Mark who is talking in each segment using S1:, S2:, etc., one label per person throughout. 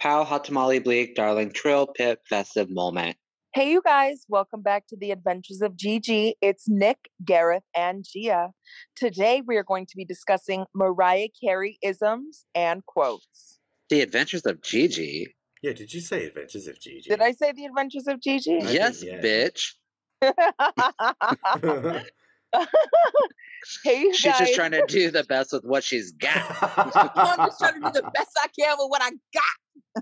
S1: Pow, hot tamale, bleak, darling, trill, pip, festive moment.
S2: Hey, you guys, welcome back to the Adventures of Gigi. It's Nick, Gareth, and Gia. Today, we are going to be discussing Mariah Carey isms and quotes.
S1: The Adventures of Gigi.
S3: Yeah, did you say Adventures of Gigi?
S2: Did I say the Adventures of Gigi?
S3: I
S1: yes,
S3: think, yeah.
S1: bitch.
S2: hey, you
S1: She's
S2: guys.
S1: just trying to do the best with what she's got.
S2: I'm just trying to do the best I can with what I got.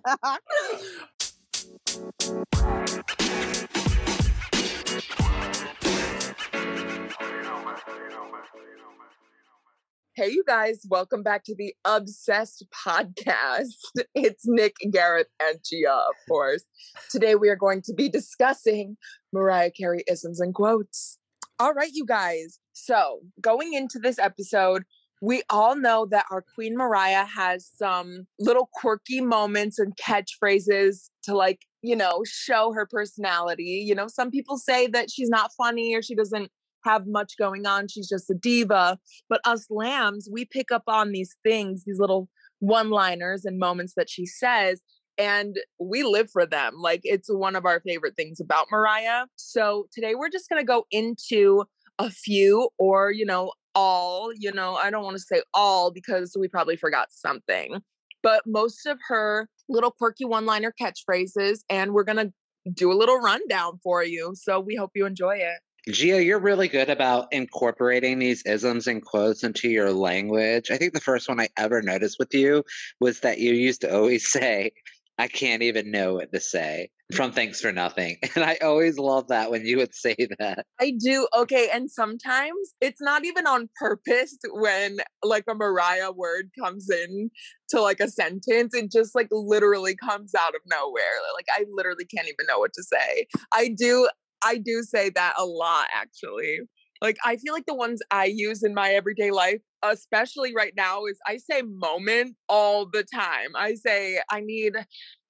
S2: Hey, you guys, welcome back to the Obsessed Podcast. It's Nick, Gareth, and Gia, of course. Today we are going to be discussing Mariah Carey isms and quotes. All right, you guys. So, going into this episode, we all know that our Queen Mariah has some little quirky moments and catchphrases to, like, you know, show her personality. You know, some people say that she's not funny or she doesn't have much going on. She's just a diva. But us lambs, we pick up on these things, these little one liners and moments that she says, and we live for them. Like it's one of our favorite things about Mariah. So today we're just going to go into a few or, you know, all, you know, I don't want to say all because we probably forgot something, but most of her little quirky one liner catchphrases. And we're going to do a little rundown for you. So we hope you enjoy it.
S1: Gia, you're really good about incorporating these isms and quotes into your language. I think the first one I ever noticed with you was that you used to always say, I can't even know what to say from Thanks for Nothing. And I always love that when you would say that.
S2: I do. Okay. And sometimes it's not even on purpose when like a Mariah word comes in to like a sentence. It just like literally comes out of nowhere. Like I literally can't even know what to say. I do. I do say that a lot actually. Like I feel like the ones I use in my everyday life, especially right now, is I say moment all the time. I say I need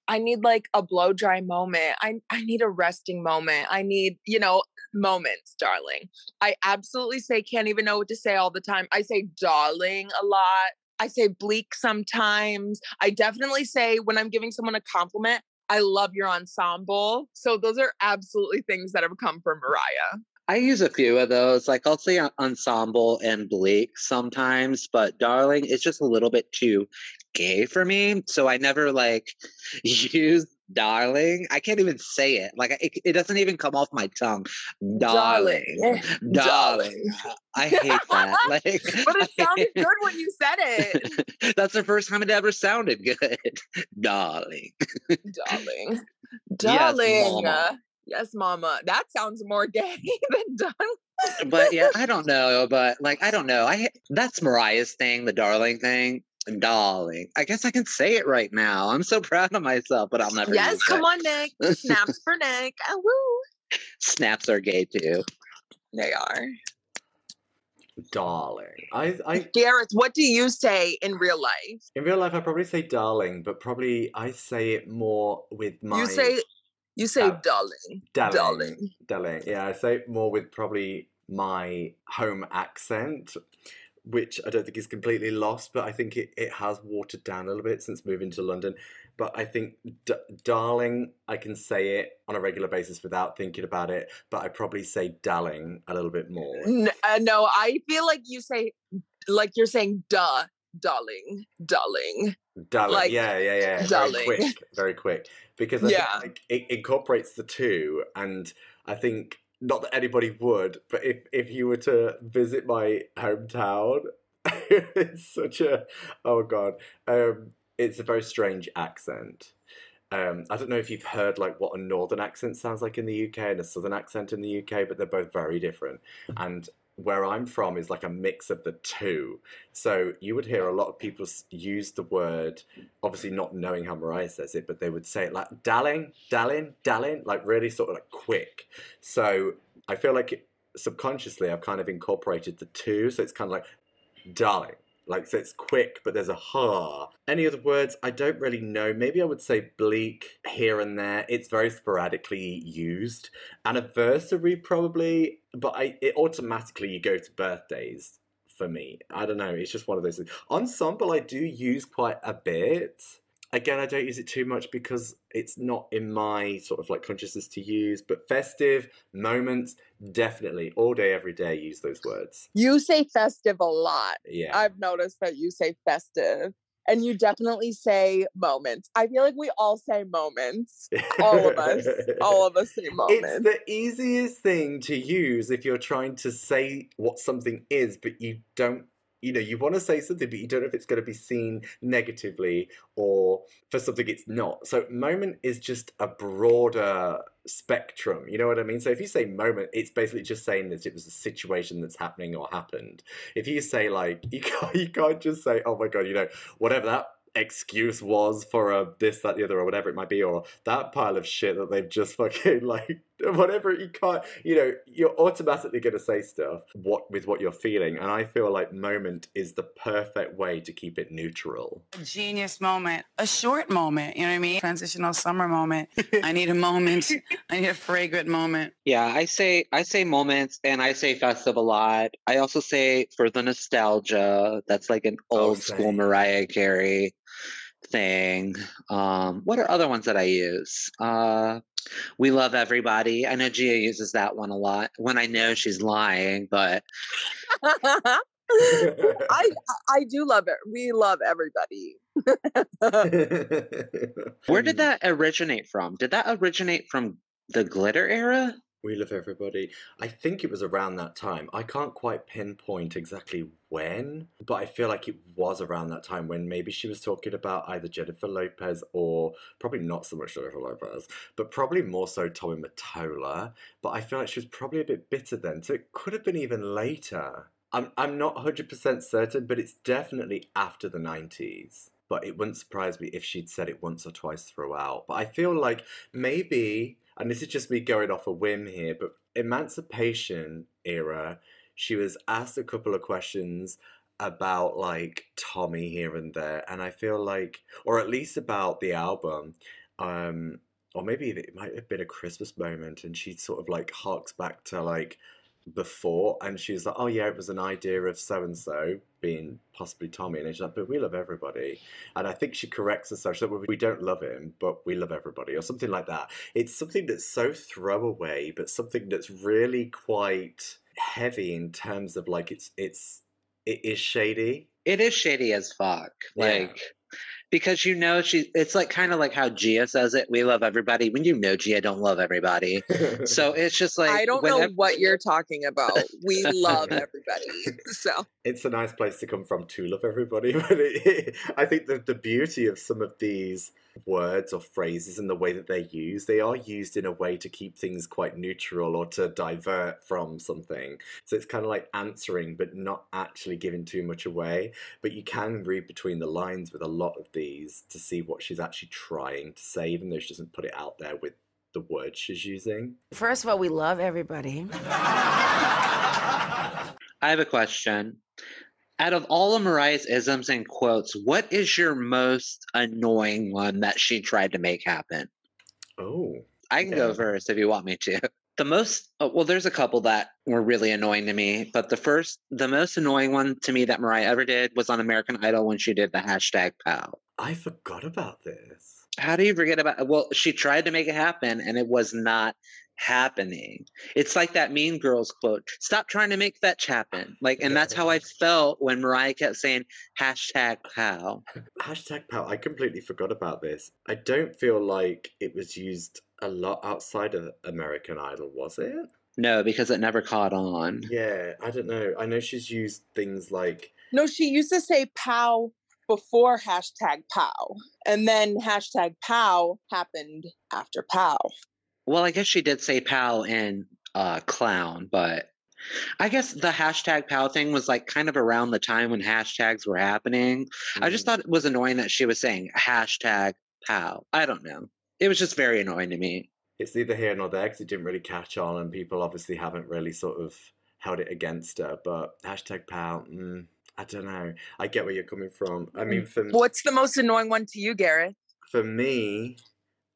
S2: I need like a blow dry moment. I I need a resting moment. I need, you know, moments, darling. I absolutely say can't even know what to say all the time. I say darling a lot. I say bleak sometimes. I definitely say when I'm giving someone a compliment, I love your ensemble. So those are absolutely things that have come from Mariah.
S1: I use a few of those. Like I'll say ensemble and bleak sometimes, but darling is just a little bit too gay for me. So I never like use darling. I can't even say it. Like it, it doesn't even come off my tongue. Darling.
S2: Darling.
S1: Eh, darling. I hate that. Like
S2: But it sounded good when you said it.
S1: That's the first time it ever sounded good. darling.
S2: Darling.
S1: Yes,
S2: Darling.
S1: mama.
S2: Yes, mama. That sounds more gay than darling.
S1: But yeah, I don't know. But like, I don't know. I that's Mariah's thing, the darling thing. Darling. I guess I can say it right now. I'm so proud of myself, but I'll never.
S2: Yes,
S1: use
S2: come
S1: it.
S2: on, Nick. Snaps for Nick. Ah, woo.
S1: Snaps are gay too.
S2: They are.
S3: darling. I, I,
S2: Gareth, what do you say in real life?
S3: in real life, I probably say darling, but probably I say it more with my
S2: You say you say
S3: Oh.
S2: darling.
S3: darling.
S2: darling.
S3: Darling. Yeah, I say it more with probably my home accent, which I don't think is completely lost, but I think it, it has watered down a little bit since moving to London. But I think d- darling, I can say it on a regular basis without thinking about it, but I probably say darling a little bit more.
S2: N- uh, no, I feel like you say like you're saying duh, darling, darling.
S3: Darling,
S2: Like,
S3: yeah, yeah, yeah.
S2: darling.
S3: Very quick, very quick. Because I
S2: Yeah.
S3: think like, it incorporates the two, and I think not that anybody would, but if if you were to visit my hometown, it's such a oh god, um, it's a very strange accent. Um, I don't know if you've heard like what a northern accent sounds like in the UK and a southern accent in the UK, but they're both very different. And where I'm from is like a mix of the two. So you would hear a lot of people use the word, obviously not knowing how Mariah says it, but they would say it like darling, darling, darling, like really sort of like quick. So I feel like subconsciously I've kind of incorporated the two. So it's kind of like darling. Like so it's quick, but there's a ha. Any other words? I don't really know. Maybe I would say bleak here and there. It's very sporadically used. Anniversary probably, but I it automatically you go to birthdays for me. I don't know. It's just one of those things. Ensemble I do use quite a bit. Again, I don't use it too much because it's not in my sort of like consciousness to use. But festive moments, definitely all day, every day, use those words.
S2: You say festive a lot.
S3: Yeah.
S2: I've noticed that you say festive. And you definitely say moments. I feel like we all say moments. All of us. All of us say moments.
S3: It's the easiest thing to use if you're trying to say what something is, but you don't you know you want to say something but you don't know if it's going to be seen negatively or for something it's not. So moment is just a broader spectrum you know what i mean? So if you say moment it's basically just saying that it was a situation that's happening or happened. If you say like you can't, you can't just say oh my god you know whatever that excuse was for a this that the other or whatever it might be or that pile of shit that they've just fucking like whatever you can't you know you're automatically going to say stuff what with what you're feeling and i feel like moment is the perfect way to keep it neutral.
S4: A genius moment. A short moment you know what i mean? Transitional summer moment. I need a moment. I need a fragrant moment.
S1: Yeah i say i say moments and i say festive a lot. I also say for the nostalgia that's like an oh, old oh, school mariah carey thing um what are other ones that i use uh we love everybody. I know Gia uses that one a lot when I know she's lying, but
S2: I I do love it. We love everybody.
S1: Where did that originate from? Did that originate from the glitter era?
S3: Love Everybody. I think it was around that time. I can't quite pinpoint exactly when, but I feel like it was around that time when maybe she was talking about either Jennifer Lopez or probably not so much Jennifer Lopez, but probably more so Tommy Mottola. But I feel like she was probably a bit bitter then, so it could have been even later. I'm I'm not 100% certain, but it's definitely after the 90s. But it wouldn't surprise me if she'd said it once or twice throughout. But I feel like maybe and this is just me going off a whim here, but emancipation era, she was asked a couple of questions about like Tommy here and there, and I feel like, or at least about the album, um, or maybe it might have been a Christmas moment, and she sort of like harks back to like before, and she's like, "Oh yeah, it was an idea of so and so being possibly Tommy," and she's like, "But we love everybody," and I think she corrects herself. She's like, well, "We don't love him, but we love everybody," or something like that. It's something that's so throwaway, but something that's really quite heavy in terms of like it's it's it is shady.
S1: It is shady as fuck. Like. Yeah because you know she it's like kind of like how Gia says it, we love everybody when you know Gia don't love everybody. so it's just like
S2: I don't know what you're talking about. We love everybody. So
S3: it's a nice place to come from to love everybody. But it, I think the the beauty of some of these words or phrases and the way that they're used, they are used in a way to keep things quite neutral or to divert from something. So it's kind of like answering, but not actually giving too much away. But you can read between the lines with a lot of these to see what she's actually trying to say, even though she doesn't put it out there with the words she's using.
S4: First of all, we love everybody.
S1: I have a question out of all of Mariah's isms and quotes, what is your most annoying one that she tried to make happen?
S3: Oh,
S1: I can yeah. go first if you want me to. The most, oh, well, there's a couple that were really annoying to me, but the first, the most annoying one to me that Mariah ever did was on American Idol when she did the hashtag POW.
S3: I forgot about this.
S1: How do you forget about? Well, she tried to make it happen, and it was not happening. It's like that Mean Girls quote: "Stop trying to make fetch happen." Like, and that's how I felt when Mariah kept saying hashtag pow.
S3: Hashtag pow. I completely forgot about this. I don't feel like it was used a lot outside of American Idol, was it?
S1: No, because it never caught on.
S3: Yeah, I don't know. I know she's used things like.
S2: No, she used to say pow before hashtag pow. And then hashtag pow happened after pow.
S1: Well, I guess she did say pow in uh, clown, but I guess the hashtag pow thing was like kind of around the time when hashtags were happening. Mm-hmm. I just mm-hmm. thought it was annoying that she was saying hashtag pow. I don't know. It was just very annoying to me.
S3: It's neither here nor there because it didn't really catch on, and people obviously haven't really sort of held it against her. But hashtag pow, mm, I don't know. I get where you're coming from. I mean, mm. for
S2: what's the most annoying one to you, Gareth?
S3: For me,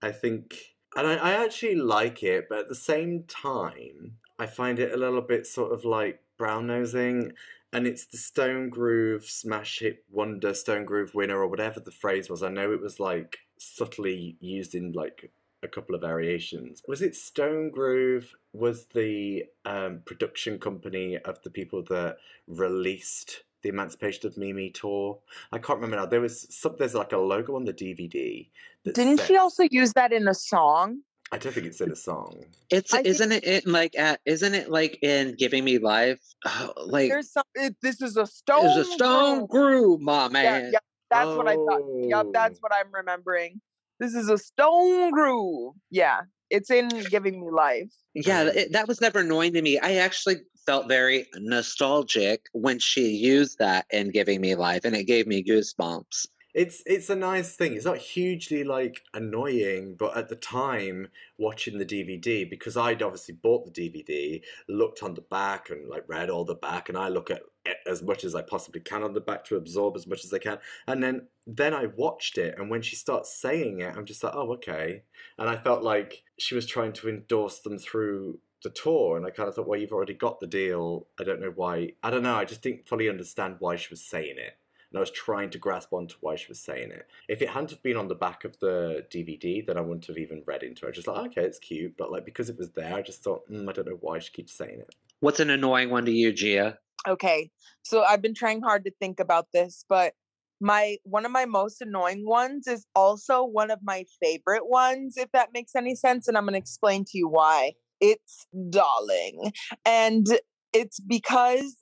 S3: I think and I, I actually like it, but at the same time, I find it a little bit sort of like brown nosing and it's the Stone Groove Smash Hit Wonder Stone Groove winner or whatever the phrase was. I know it was like subtly used in like a couple of variations. Was it Stone Groove? Was the um, production company of the people that released the Emancipation of Mimi tour? I can't remember now. There was some. There's like a logo on the DVD. that
S2: Didn't she also use that in a song?
S3: I don't think it's in a song.
S1: It's
S2: I
S1: isn't it, it like at isn't it like in Giving Me Life? Oh, like
S2: There's some. It, this is a stone.
S1: there's a stone
S2: Groove.
S1: groove, my man.
S2: yeah, that's what I thought. Yep, that's
S3: Oh.
S2: what I'm remembering. This is a stone groove. Yeah, it's in Giving Me Life.
S1: Yeah, it, that was never annoying to me. I actually felt very nostalgic when she used that in Giving Me Life, and it gave me goosebumps.
S3: It's it's a nice thing. It's not hugely like annoying, but at the time watching the DVD, because I'd obviously bought the DVD, looked on the back and like read all the back, and I look at as much as I possibly can on the back to absorb as much as I can, and then then I watched it, and when she starts saying it, I'm just like, oh okay, and I felt like she was trying to endorse them through the tour, and I kind of thought, well, you've already got the deal. I don't know why. I don't know. I just didn't fully understand why she was saying it and I was trying to grasp onto why she was saying it. If it hadn't have been on the back of the DVD, then I wouldn't have even read into it. Just like, okay, it's cute, but like because it was there, I just thought, mm, I don't know why she keeps saying it.
S1: What's an annoying one to you, Gia?
S2: Okay, so I've been trying hard to think about this, but my one of my most annoying ones is also one of my favorite ones, if that makes any sense, and I'm gonna explain to you why. It's darling, and it's because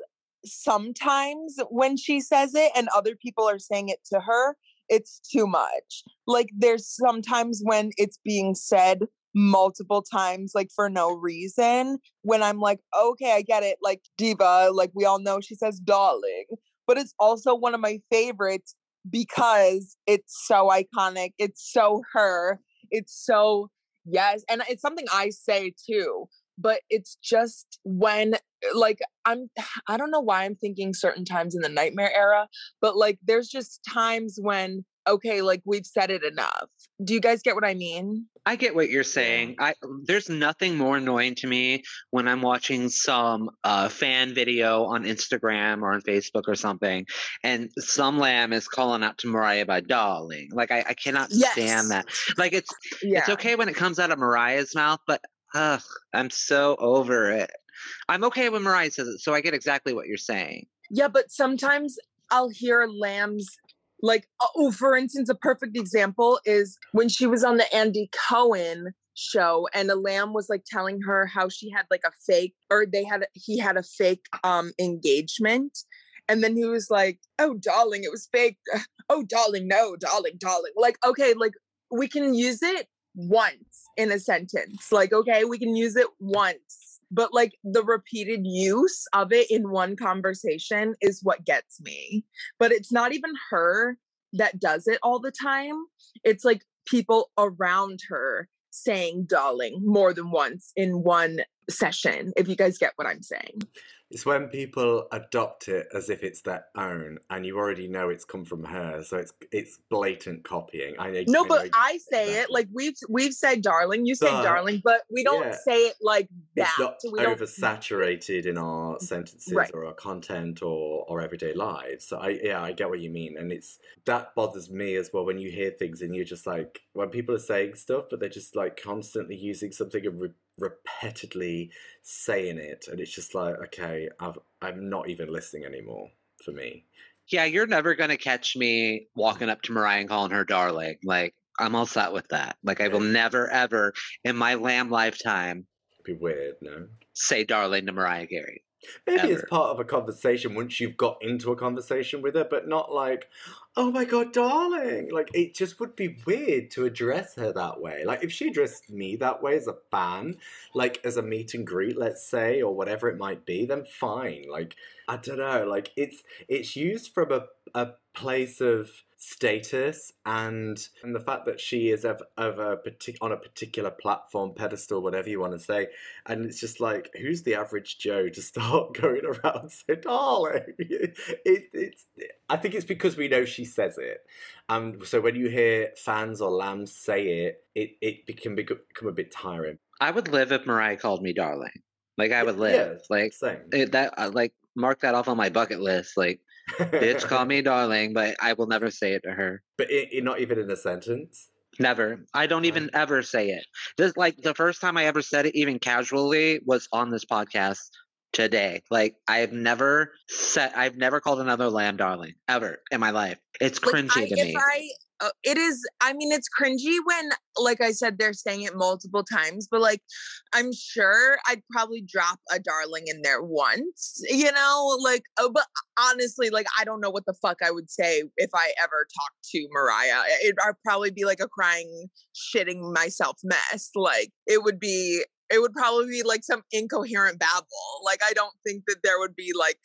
S2: sometimes when she says it and other people are saying it to her, it's too much. Like there's sometimes when it's being said multiple times, like for no reason, when I'm like, okay, I get it. Like diva, like we all know she says darling, but it's also one of my favorites because it's so iconic. It's so her. It's so yes, and it's something I say too. But it's just when like I'm I don't know why I'm thinking certain times in the nightmare era, but like there's just times when okay, like we've said it enough. Do you guys get what I mean?
S1: I get what you're saying. I there's nothing more annoying to me when I'm watching some uh, fan video on Instagram or on Facebook or something, and some lamb is calling out to Mariah by darling. Like I, I cannot
S2: Yes.
S1: stand that. Like it's
S2: Yeah.
S1: it's okay when it comes out of Mariah's mouth, but ugh, I'm so over it. I'm okay when Mariah says it, so I get exactly what you're saying.
S2: Yeah, but sometimes I'll hear Lamb's like oh, for instance, a perfect example is when she was on the Andy Cohen show and a lamb was like telling her how she had like a fake or they had he had a fake um engagement and then he was like oh darling it was fake. Oh darling no darling darling. Like okay like we can use it once in a sentence. Like okay we can use it once but like the repeated use of it in one conversation is what gets me but it's not even her that does it all the time it's like people around her saying darling more than once in one session if you guys get what i'm saying
S3: It's when people adopt it as if it's their own, and you already know it's come from her, so it's it's blatant copying. I know.
S2: no
S3: I
S2: but
S3: know
S2: i say it like we've we've said darling you say darling but we don't
S3: yeah.
S2: say it like that
S3: it's not
S2: we don't
S3: oversaturated in our sentences
S2: Right.
S3: or our content or our everyday lives. So I yeah, I get what you mean, and it's that bothers me as well when you hear things and you're just like when people are saying stuff, but they're just like constantly using something and re- repeatedly saying it, and it's just like okay, I've I'm not even listening anymore for me.
S1: Yeah, you're never gonna catch me walking up to Mariah and calling her darling. Like I'm all set with that. Like I will never ever in my lamb lifetime
S3: It'd be weird, no?
S1: say darling to Mariah Carey.
S3: Maybe it's part of a conversation once you've got into a conversation with her, but not like, oh my god, darling. Like, it just would be weird to address her that way. Like, if she addressed me that way as a fan, like as a meet and greet, let's say, or whatever it might be, then fine. Like, I don't know. Like, it's it's used from a, a place of status and and the fact that she is of, of a partic- on a particular platform pedestal whatever you want to say and it's just like who's the average joe to start going around saying darling it, it's i think it's because we know she says it and so when you hear fans or lambs say it it, it can become a bit tiring
S1: I would live if Mariah called me darling. Like I would
S3: Yeah,
S1: live. Like
S3: same
S1: it, that uh, like mark that off on my bucket list. Like, bitch, call me darling, but I will never say it to her.
S3: But it, it, not even in a sentence.
S1: Never. I don't even ever say it. Just like the first time I ever said it, even casually, was on this podcast today. Like I've never said, I've never called another lamb darling ever in my life. It's
S2: Like,
S1: cringy
S2: I,
S1: to
S2: if
S1: me.
S2: I, it is. I mean, it's cringy when, like I said, they're saying it multiple times. But like, I'm sure I'd probably drop a darling in there once. You know, like, uh, but honestly, like, I don't know what the fuck I would say if I ever talked to Mariah. It, I'd probably be like a crying, shitting myself mess. Like, it would be. It would probably be like some incoherent babble. Like, I don't think that there would be like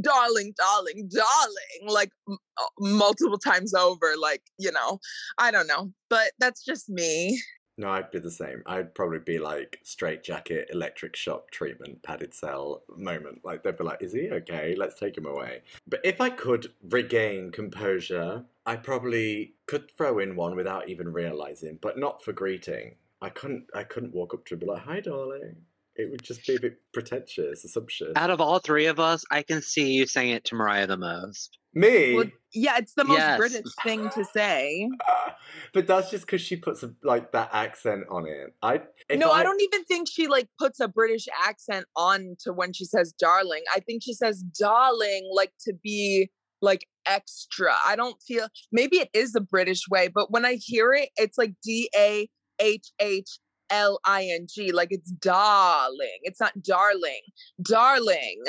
S2: darling, darling, darling, like m- uh, multiple times over. Like, you know, I don't know, but that's just me.
S3: No, I'd be the same. I'd probably be like straight jacket, electric shock treatment, padded cell moment. Like they'd be like, "Is he okay? Let's take him away." But if I could regain composure, I probably could throw in one without even realizing, but not for greeting. I couldn't. I couldn't walk up to him and be like, "Hi, darling." It would just be a bit pretentious, assumption.
S1: Out of all three of us, I can see you saying it to Mariah the most.
S3: Me.
S2: Well, yeah, it's the most
S1: Yes.
S2: British thing to say.
S3: but that's just because she puts a, like that accent on it. I if
S2: no, I, don't even think she like puts a British accent on to when she says darling. I think she says darling like to be like extra. I don't feel maybe it is the British way, but when I hear it, it's like D A H H L I N G, like it's darling. It's not darling. Darling,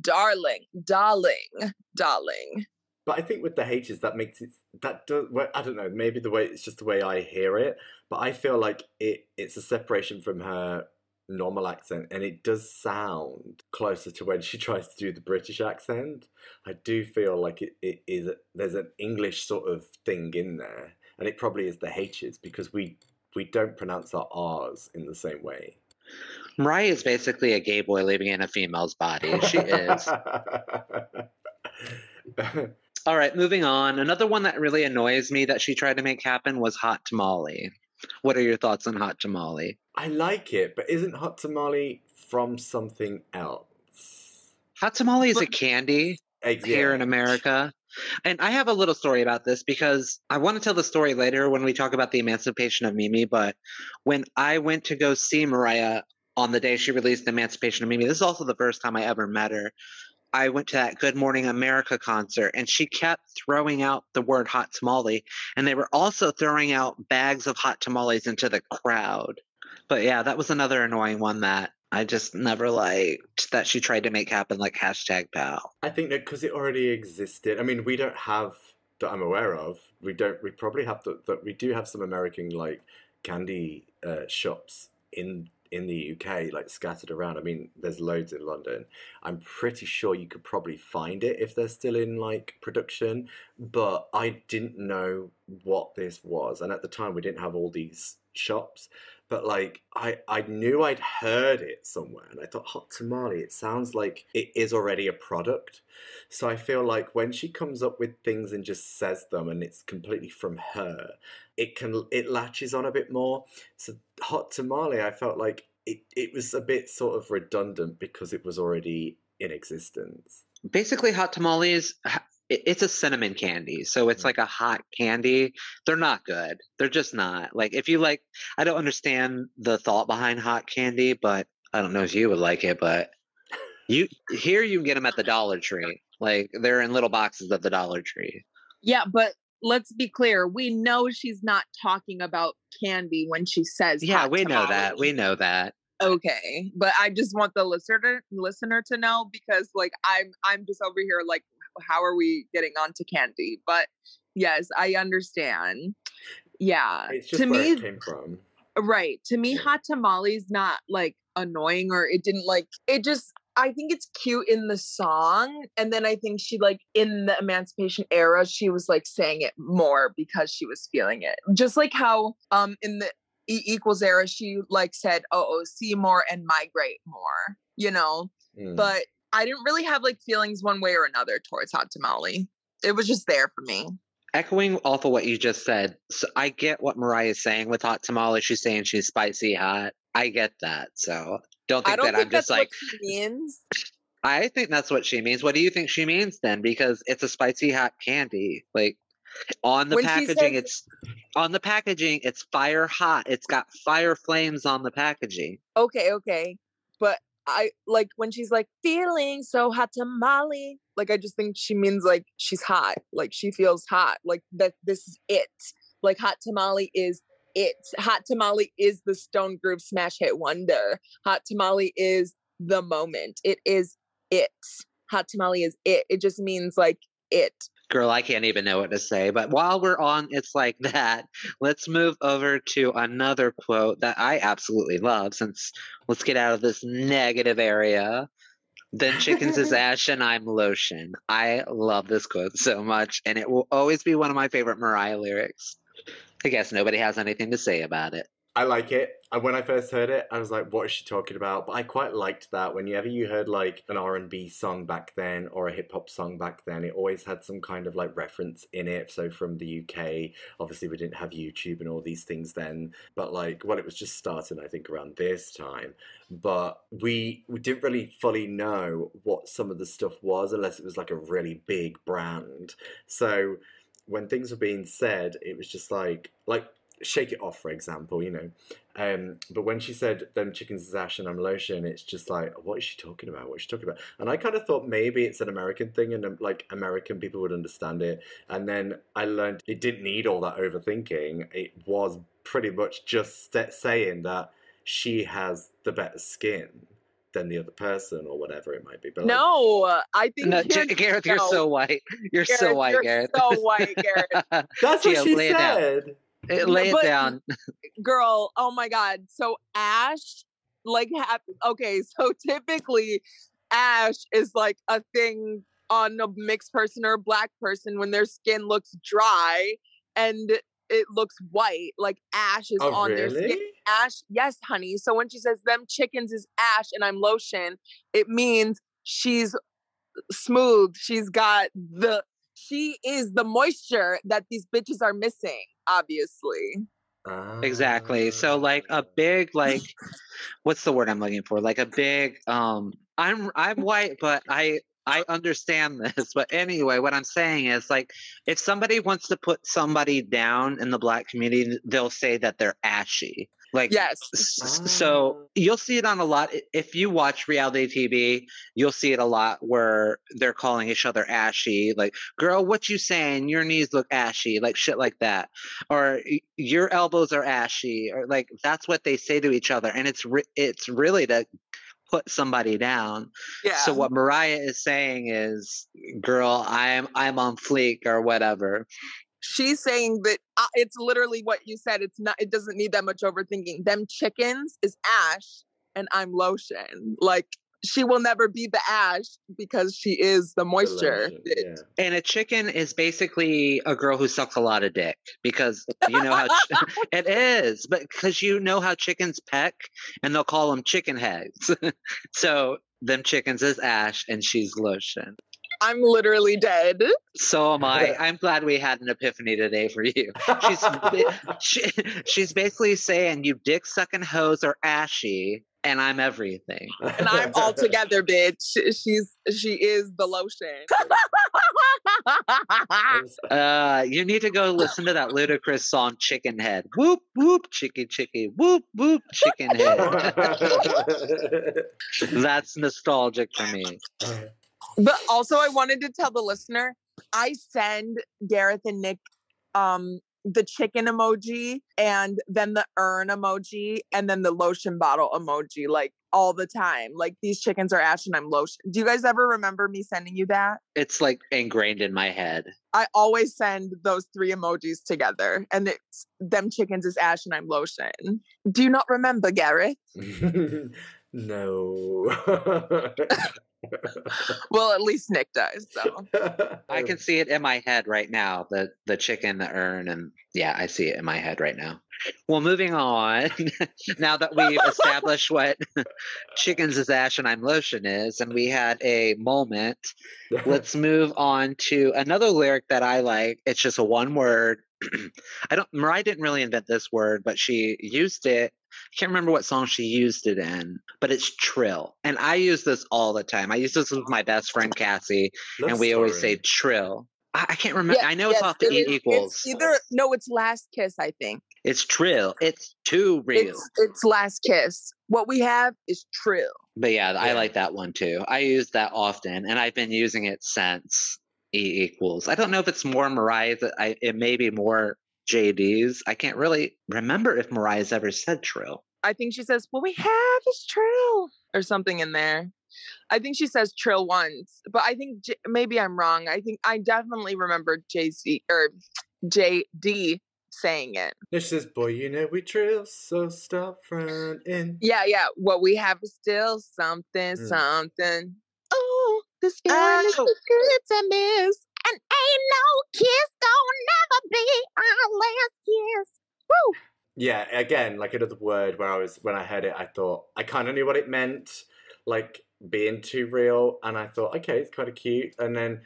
S2: darling, darling, darling.
S3: But I think with the H's, that makes it that does. Well, I don't know. Maybe the way it's just the way I hear it, but I feel like it. It's a separation from her normal accent, and it does sound closer to when she tries to do the British accent. I do feel like it, it is. A, there's an English sort of thing in there, and it probably is the H's because we we don't pronounce our R's in the same way.
S1: Mariah is basically a gay boy living in a female's body. She is. All right, moving on. Another one that really annoys me that she tried to make happen was hot tamale. What are your thoughts on hot tamale?
S3: I like it, but isn't hot tamale from something else?
S1: Hot tamale is a candy here in America. And I have a little story about this because I want to tell the story later when we talk about the emancipation of Mimi. But when I went to go see Mariah on the day she released Emancipation of Mimi, this is also the first time I ever met her. I went to that Good Morning America concert and she kept throwing out the word hot tamale. And they were also throwing out bags of hot tamales into the crowd. But yeah, that was another annoying one that I just never liked that she tried to make happen like hashtag pow.
S3: I think that because it already existed. I mean, we don't have that I'm aware of. We don't. We probably have that. We do have some American like candy uh, shops in in the UK, like scattered around. I mean, there's loads in London. I'm pretty sure you could probably find it if they're still in like production. But I didn't know what this was, and at the time we didn't have all these shops. But like I, I knew I'd heard it somewhere, and I thought hot tamale. It sounds like it is already a product. So I feel like when she comes up with things and just says them, and it's completely from her, it can it latches on a bit more. So hot tamale, I felt like it, it was a bit sort of redundant because it was already in existence.
S1: basically hot tamales ha- it- it's a cinnamon candy so it's
S3: Mm.
S1: like a hot candy. They're not good. They're just not. Like if you like i don't understand the thought behind hot candy but i don't know if you would like it but you here you can get them at the dollar tree. Like they're in little boxes at the dollar tree.
S2: Yeah, but let's be clear. We know she's not talking about candy when she says
S1: yeah
S2: hot
S1: we know that. We know that.
S2: Okay but i just want the listener listener to know because like i'm i'm just over here like how are we getting onto candy but yes i understand yeah
S3: It's just
S2: to
S3: where
S2: me
S3: it came from.
S2: right to me
S3: Yeah.
S2: hot tamales not like annoying or it didn't like it just i think it's cute in the song and then i think she like in the emancipation era she was like saying it more because she was feeling it just like how um in the e equals era she like said oh, oh see more and migrate more you know
S3: Mm.
S2: but i didn't really have like feelings one way or another towards hot tamale it was just there for me
S1: echoing off of what you just said so i get what mariah is saying with hot tamale she's saying she's spicy hot i get that so don't think
S2: don't
S1: that
S2: think
S1: i'm just like
S2: what she means
S1: I think that's what she means. What do you think she means then? Because it's a spicy hot candy. Like on the
S2: When
S1: packaging,
S2: says-
S1: it's on the packaging, it's fire hot. It's got fire flames on the packaging.
S2: Okay, okay. But I like when she's like feeling so hot tamale. Like I just think she means like she's hot. Like she feels hot. Like that this is it. Like hot tamale is it. Hot tamale is the Stone Groove smash hit wonder. Hot tamale is the moment. It is it. Hot tamale is it. It just means like it.
S1: Girl, I can't even know what to say. But while we're on it's like that, let's move over to another quote that I absolutely love since let's get out of this negative area. Then chickens is ash and I'm lotion. I love this quote so much, and it will always be one of my favorite Mariah lyrics. I guess nobody has anything to say about it.
S3: I like it. And when I first heard it, I was like, "What is she talking about?" But I quite liked that. Whenever you heard like an R and B song back then or a hip hop song back then, it always had some kind of like reference in it. So from the UK, obviously we didn't have YouTube and all these things then. But like, well, it was just starting, I think, around this time. But we we didn't really fully know what some of the stuff was unless it was like a really big brand. So when things were being said, it was just like like shake it off, for example, you know. Um, but when she said them chickens is ash and I'm lotion, it's just like, what is she talking about? What is she talking about? And I kind of thought maybe it's an American thing and um, like American people would understand it. And then I learned it didn't need all that overthinking. It was pretty much just st- saying that she has the better skin than the other person or whatever it might be. But like,
S2: No, I think
S1: No,
S2: you're-
S1: J- Gareth, you're so white. You're so white,
S2: you're
S1: Gareth.
S2: so white, Gareth.
S3: that's
S1: Gia,
S3: what she
S1: lay it down. Eh, Lay it
S2: But-
S1: down.
S2: girl oh my god so ash like hap- okay so typically ash is like a thing on a mixed person or a black person when their skin looks dry and it looks white like ash is
S3: Oh,
S2: on their skin ash yes honey so when she says them chickens is ash and i'm lotion it means she's smooth she's got the she is the moisture that these bitches are missing obviously
S1: Exactly. So like a big like what's the word I'm looking for? Like a big um I'm I'm white but I I uh, understand this. But anyway, what I'm saying is like if somebody wants to put somebody down in the black community, they'll say that they're ashy. Like
S2: yes
S1: S- s-. So oh. you'll see it on a lot. If you watch reality TV, you'll see it a lot where they're calling each other ashy. Like, girl, what you saying? Your knees look ashy, like shit like that. Or your elbows are ashy, or like that's what they say to each other, and it's re- it's really to put somebody down.
S2: yeah
S1: So what Mariah is saying is, girl, I'm I'm on fleek or whatever.
S2: she's saying that uh, it's literally what you said it's not it doesn't need that much overthinking them chickens is ash and i'm lotion like she will never be the ash because she is the
S3: The
S2: moisture
S3: yeah.
S1: And a chicken is basically a girl who sucks a lot of dick because you know how ch- it is, but because you know how chickens peck and they'll call them chicken heads. so them chickens is Ash and she's lotion.
S2: I'm literally dead
S1: So am I. I'm glad we had an epiphany today for you. She's she, she's basically saying you dick sucking hoes are ashy and I'm everything.
S2: and i'm all together bitch she's she is the lotion
S1: Uh, you need to go listen to that Ludacris song "Chicken Head." Whoop whoop, chicky chicky, whoop whoop, chicken head. That's nostalgic for me.
S2: But also, I wanted to tell the listener, I send Gareth and Nick um the chicken emoji and then the urn emoji and then the lotion bottle emoji like all the time. Like these chickens are ash and I'm lotion. Do you guys ever remember me sending you that?
S1: It's like ingrained in my head.
S2: I always send those three emojis together and it's them chickens is ash and I'm lotion. Do you not remember, Gareth?
S3: no.
S2: Well, at least Nick does. So
S1: I can see it in my head right now. The the chicken, the urn, and yeah, I see it in my head right now. Well, moving on. now that we've established what chickens is ash and I'm lotion is, and we had a moment let's move on to another lyric that I like. It's just a one word. I don't Mariah didn't really invent this word, but she used it I can't remember what song she used it in, but it's Trill. And I use this all the time. I use this with my best friend Cassie,
S3: Love
S1: and we always say Trill. I, I can't remember.
S2: Yeah,
S1: I know it's off the
S2: it
S1: E
S2: is-
S1: equals.
S2: It's either no, it's Last Kiss. I think
S1: It's Trill. It's too real.
S2: it's it's Last Kiss. What we have is Trill.
S1: But yeah, I like that one too. I use that often, and I've been using it since E equals. I don't know if it's more Mariah's. I, it may be more JD's. I can't really remember if Mariah's ever said Trill.
S2: I think she says, "What we have is Trill" or something in there. I think she says Trill once, but I think J- maybe I'm wrong. I think I definitely remember Jay Z or JD saying it.
S3: No, she says, "Boy, you know we trill, so stop fronting."
S2: Yeah, yeah. What we have is still something,
S3: Mm.
S2: something. Oh, this feeling is
S1: Oh.
S2: too good to miss. And ain't no kiss gonna never be our last kiss. Woo!
S3: Yeah, again, like another word where I was when I heard it, I thought I kind of knew what it meant, like being too real, and I thought, okay, it's kind of cute, and then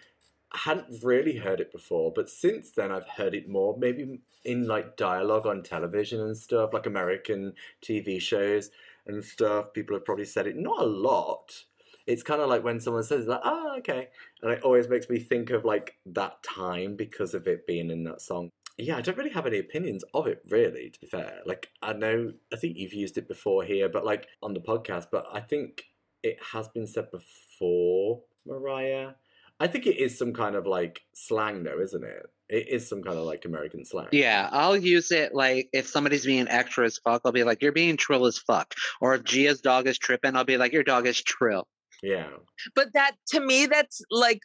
S3: I hadn't really heard it before, but since then I've heard it more, maybe in like dialogue on television and stuff, like American TV shows and stuff. People have probably said it, not a lot. It's kind of like when someone says like, "Oh, okay," and it always makes me think of like that time because of it being in that song. Yeah, I don't really have any opinions of it, really, to be fair. Like, I know, I think you've used it before here, but like on the podcast, but I think it has been said before, Mariah. I think it is some kind of like slang, though, isn't it? It is some kind of like American slang.
S1: Yeah, I'll use it like if somebody's being extra as fuck, I'll be like, "You're being Trill as fuck." Or if Gia's dog is tripping, I'll be like, "Your dog is Trill."
S3: Yeah.
S2: But that to me, that's like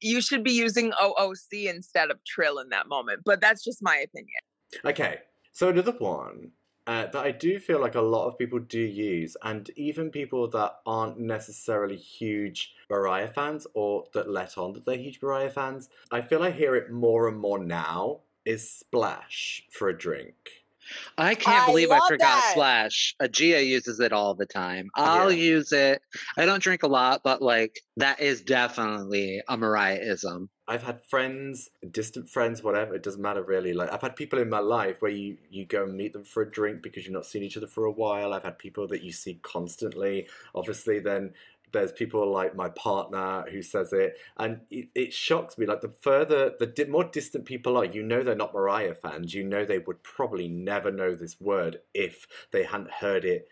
S2: you should be using OOC instead of Trill in that moment. But that's just my opinion.
S3: Okay, so another one uh, that I do feel like a lot of people do use, and even people that aren't necessarily huge Mariah fans or that let on that they're huge Mariah fans, I feel I hear it more and more now, is splash for a drink.
S1: I can't
S2: I
S1: believe I forgot
S2: that.
S1: Splash. Uh, Gia uses it all the time. I'll
S3: Yeah.
S1: use it. I don't drink a lot, but like that is definitely a Mariah-ism.
S3: I've had friends, distant friends, whatever. It doesn't matter really. Like I've had people in my life where you you go and meet them for a drink because you've not seen each other for a while. I've had people that you see constantly. Obviously, then there's people like my partner who says it, and it, it shocks me. Like the further, the di- more distant people are, you know they're not Mariah fans. You know they would probably never know this word if they hadn't heard it.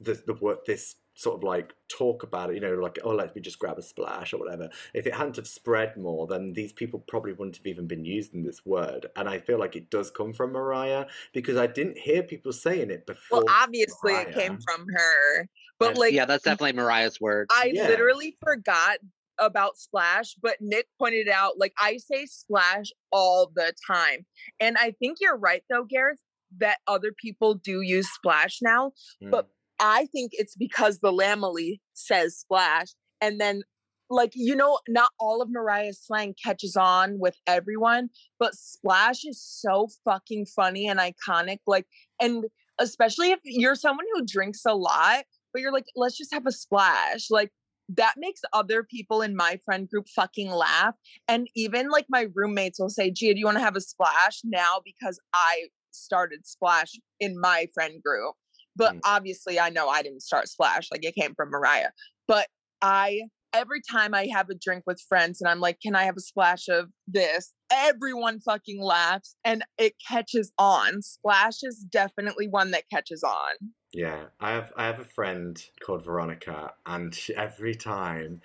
S3: The the word this sort of like talk about it, you know, like, oh, let me just grab a splash or whatever. If it hadn't have spread more, then these people probably wouldn't have even been using this word. And I feel like it does come from Mariah because I didn't hear people saying it before.
S2: Well, obviously it came from her. But
S3: And-
S2: like
S1: yeah, that's definitely Mariah's word.
S2: I
S3: Yeah.
S2: literally forgot about splash, but Nick pointed out like I say splash all the time. And I think you're right though, Gareth, that other people do use splash now. but-
S3: Mm.
S2: I think it's because the Lambily says splash. And then like you know, not all of Mariah's slang catches on with everyone, but splash is so fucking funny and iconic. Like and especially if you're someone who drinks a lot, but you're like, let's just have a splash. Like that makes other people in my friend group fucking laugh. And even like my roommates will say, Gia, do you want to have a splash now? Because I started splash in my friend group. But
S3: Mm.
S2: obviously I know I didn't start splash. Like it came from Mariah. But I every time I have a drink with friends and I'm like, can I have a splash of this? Everyone fucking laughs and it catches on. Splash is definitely one that catches on.
S3: Yeah, I have I have a friend called Veronica, and she, every time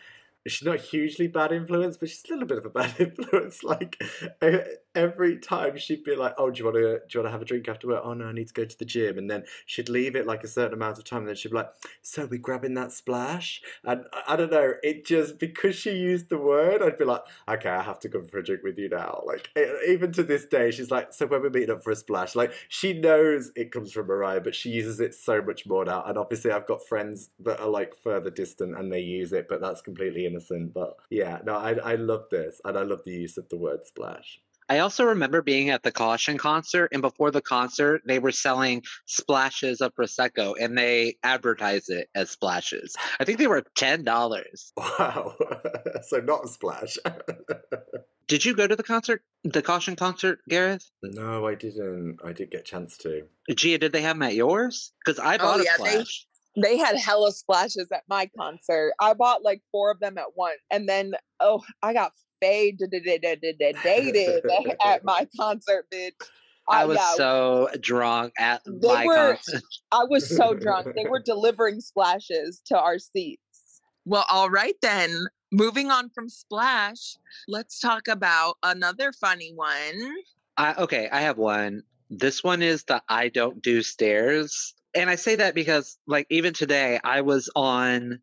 S3: she's not hugely bad influence, but she's a little bit of a bad influence. Like e- every time she'd be like, "Oh, do you want to do you want to have a drink after work? Oh no, I need to go to the gym," and then she'd leave it like a certain amount of time, and then she'd be like, "So we grabbing that splash?" And I, don't know, it just because she used the word, I'd be like, "Okay, I have to go for a drink with you now." Like e- even to this day, she's like, "So when we're meeting up for a splash," like she knows it comes from Mariah, but she uses it so much more now. And obviously, I've got friends that are like further distant and they use it, but that's completely innocent. But yeah, no, I I love this, and I love the use of the word splash.
S1: I also remember being at the Caution concert, and before the concert, they were selling splashes of prosecco, and they advertised it as splashes. I think they were ten dollars.
S3: Wow, so not a splash.
S1: Did you go to the concert, the Caution concert, Gareth?
S3: No, I didn't. I did get a chance to.
S1: Gia, did they have them at yours? Because I oh, bought
S2: Oh,
S1: a
S2: yeah, they-
S1: splash.
S2: They had hella splashes at my concert. I bought like four of them at once. And then, oh, I got faded dated at my concert, bitch.
S1: I
S2: Uh,
S1: was
S2: yeah,
S1: so drunk at
S2: They
S1: my
S2: were-
S1: concert.
S2: I was so drunk. They were delivering splashes to our seats. Well, all right then. Moving on from Splash, let's talk about another funny one.
S1: I, okay, I have one. This one is the I don't do stairs. And I say that because, like, even today, I was on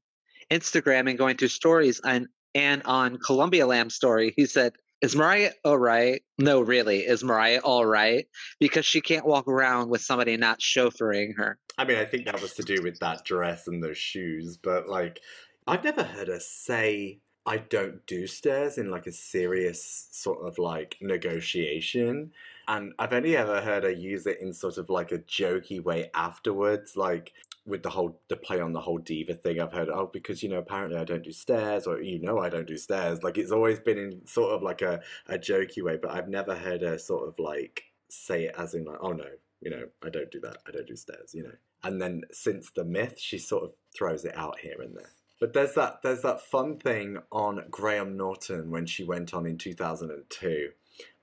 S1: Instagram and going through stories, and, and on Columbia Lamb story, he said, Is Mariah all right? No, really. Is Mariah all right? Because she can't walk around with somebody not chauffeuring her.
S3: I mean, I think that was to do with that dress and those shoes, but like, I've never heard her say, I don't do stairs in like a serious sort of like negotiation. And I've only ever heard her use it in sort of like a jokey way afterwards, like with the whole the play on the whole diva thing. I've heard, oh, because you know, apparently I don't do stairs, or you know, I don't do stairs. Like it's always been in sort of like a, a jokey way, but I've never heard her sort of like say it as in like, oh no, you know, I don't do that. I don't do stairs, you know. And then since the myth, she sort of throws it out here and there. But there's that there's that fun thing on Graham Norton when she went on in 2002.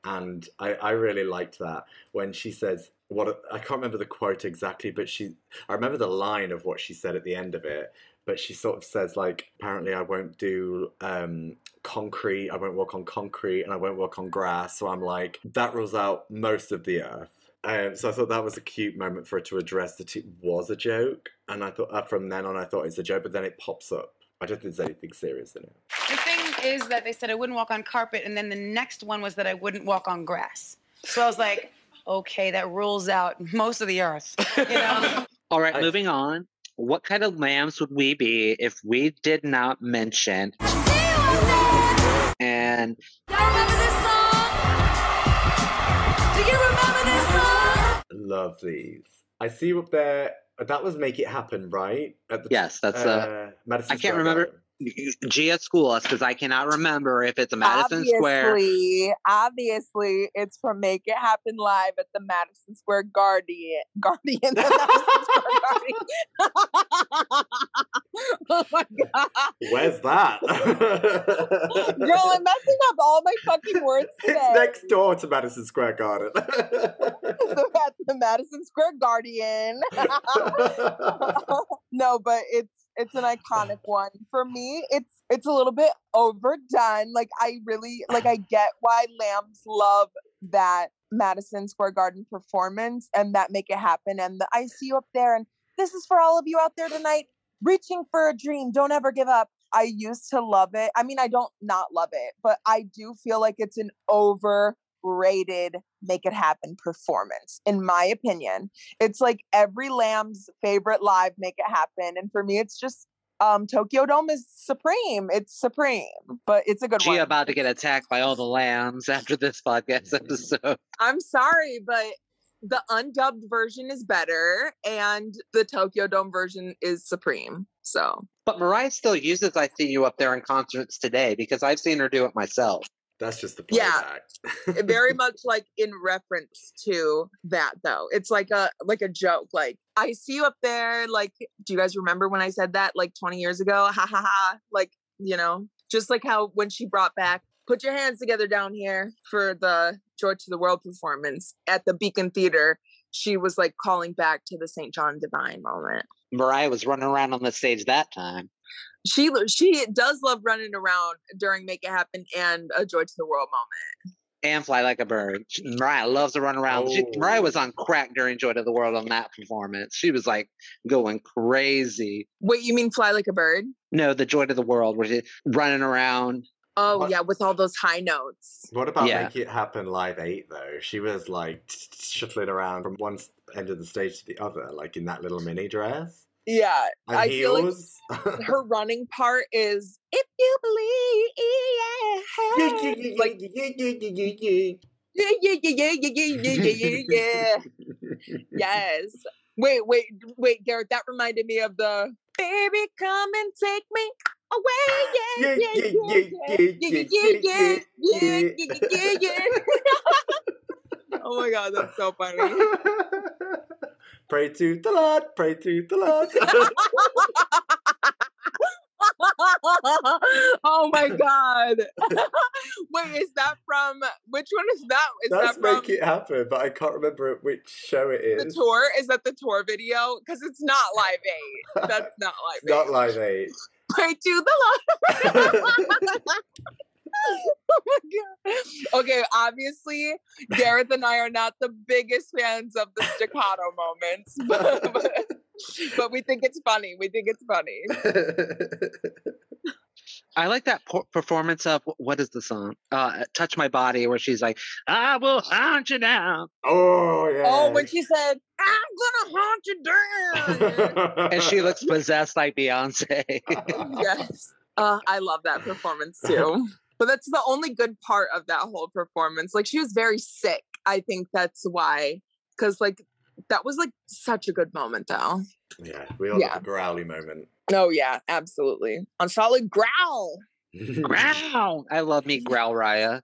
S3: And I, I really liked that when she says what I can't remember the quote exactly, but she I remember the line of what she said at the end of it. But she sort of says like, apparently I won't do um, concrete, I won't walk on concrete, and I won't walk on grass. So I'm like, that rules out most of the earth. Um, so I thought that was a cute moment for her to address that it was a joke, and I thought uh, from then on I thought it's a joke, but then it pops up. I don't think there's anything serious in it.
S4: The thing is that they said I wouldn't walk on carpet, and then the next one was that I wouldn't walk on grass. So I was like, okay, that rules out most of the earth. You know?
S1: All right,
S3: I-
S1: moving on. What kind of lambs would we be if we did not mention and
S3: Love these. I see you up there. That was Make It Happen, right? At the
S1: yes, that's uh,
S3: uh, Madison
S1: I can't
S3: Square
S1: remember-
S3: Garden.
S1: Gia school us because I cannot remember if it's a Madison Square.
S2: obviously, obviously, it's from Make It Happen Live at the Madison Square Guardian. Guardian. Madison Square Guardian. oh my god.
S3: Where's that?
S2: Girl, I'm messing up all my fucking words today.
S3: It's next door to Madison Square Garden.
S2: at the Madison Square Guardian. no, but it's it's an iconic one for me. It's it's a little bit overdone. Like I really like I get why lambs love that Madison Square Garden performance and that make it happen. And the I see you up there, and this is for all of you out there tonight, reaching for a dream. Don't ever give up. I used to love it. I mean, I don't not love it, but I do feel like it's an overrated make it happen performance, in my opinion. It's like every lamb's favorite live make it happen. And for me, it's just um Tokyo Dome is supreme. It's supreme, but it's a good one.
S1: Gia about to get attacked by all the lambs after this podcast episode.
S2: I'm sorry, but the undubbed version is better and the Tokyo Dome version is supreme. So
S1: But Mariah still uses I See You Up There in concerts today because I've seen her do it myself.
S3: That's just the point.
S2: Yeah.
S3: Eh,
S2: very much like in reference to that though. It's like a like a joke. Like I see you up there. Like, do you guys remember when I said that like 20 years ago? Ha ha ha. Like, you know, just like how when she brought back put your hands together down here for the Joy to the World performance at the Beacon Theater. She was like calling back to the St. John Divine moment.
S1: Mariah was running around on the stage that time.
S2: She she does love running around during Make It Happen and a Joy to the World moment.
S1: And fly like a bird. She- Mariah loves to run around. She, Mariah was on oh. crack during Joy to the World on that performance. She was like going crazy.
S2: Wait, you mean fly like a bird?
S1: No, the Joy to the World, where she running around.
S2: Oh
S3: What-
S2: yeah, with all those high notes.
S3: What about
S1: Yeah.
S3: Make It Happen Live 8, though? She was like shuttling around from one end of the stage to the other, like in that little mini dress.
S2: Yeah,
S3: And
S2: I feel like
S3: heels.
S2: her running part is if you believe, yeah, like yeah, yeah, yeah, yeah, yeah, yeah, yeah, yeah, yeah, yeah. Yes. Wait, wait, wait, Gareth. That reminded me of the baby, come and take me away. Yeah,
S3: Yeah,
S2: yeah,
S3: yeah,
S2: yeah,
S3: yeah,
S2: yeah,
S3: yeah,
S2: yeah, yeah,
S3: yeah,
S2: yeah,
S3: yeah,
S2: yeah, yeah, yeah. Oh my god, that's so funny.
S3: pray to the Lord, pray to the Lord.
S2: oh my god. Wait, is that from which one is that? Is
S3: That's
S2: that from
S3: make it happen, but I can't remember which show it is.
S2: the tour? Is that the tour video? Because it's not live Eight. That's not live
S3: It's not. Live Aid.
S2: Pray to the Lord. oh my god. Okay, obviously, Gareth and I are not the biggest fans of the staccato moments, but, but, but we think it's funny. We think it's funny.
S1: I like that por- performance of what is the song? Uh, "Touch My Body," where she's like, "I will haunt you down,"
S3: oh yeah.
S2: Oh, when she said, I'm gonna haunt you down.
S1: and she looks possessed like Beyonce.
S2: yes. Uh, I love that performance too. But that's the only good part of that whole performance. Like she was very sick. I think that's why. Cause like that was like such a good moment though.
S3: yeah, we all
S2: Yeah.
S3: have a growly moment.
S2: Oh yeah, absolutely. On solid growl.
S1: Growl. I love me growl Raya.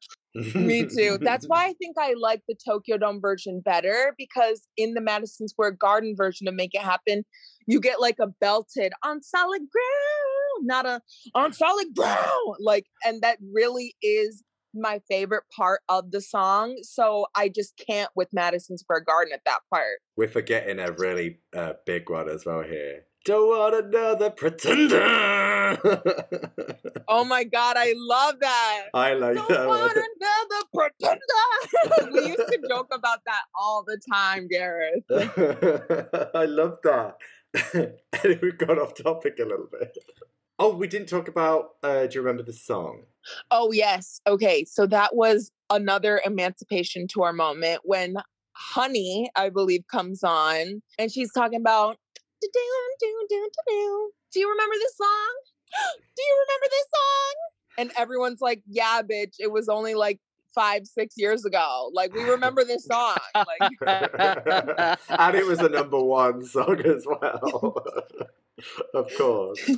S2: Me too. That's why I think I like the Tokyo Dome version better because in the Madison Square Garden version of make it happen, you get like a belted on solid ground, not a on solid ground. Like, and that really is my favorite part of the song. So I just can't with Madison Square Garden at that part.
S3: We're forgetting a really uh, big one as well here. Don't want another pretender.
S2: Oh my god, I love that.
S3: I like
S2: Don't
S3: that
S2: want
S3: one.
S2: another pretender. we used to joke about that all the time, Gareth.
S3: I love that. and we've gone off topic a little bit. Oh, we didn't talk about. Uh, do you remember the song?
S2: Oh, yes. Okay. So that was another emancipation tour moment when Honey, I believe, comes on and she's talking about. Do you remember this song? Do you remember this song? And everyone's like, yeah, bitch, it was only like five, six years ago. Like, we remember this song. Like,
S3: and it was a number one song as well. of course.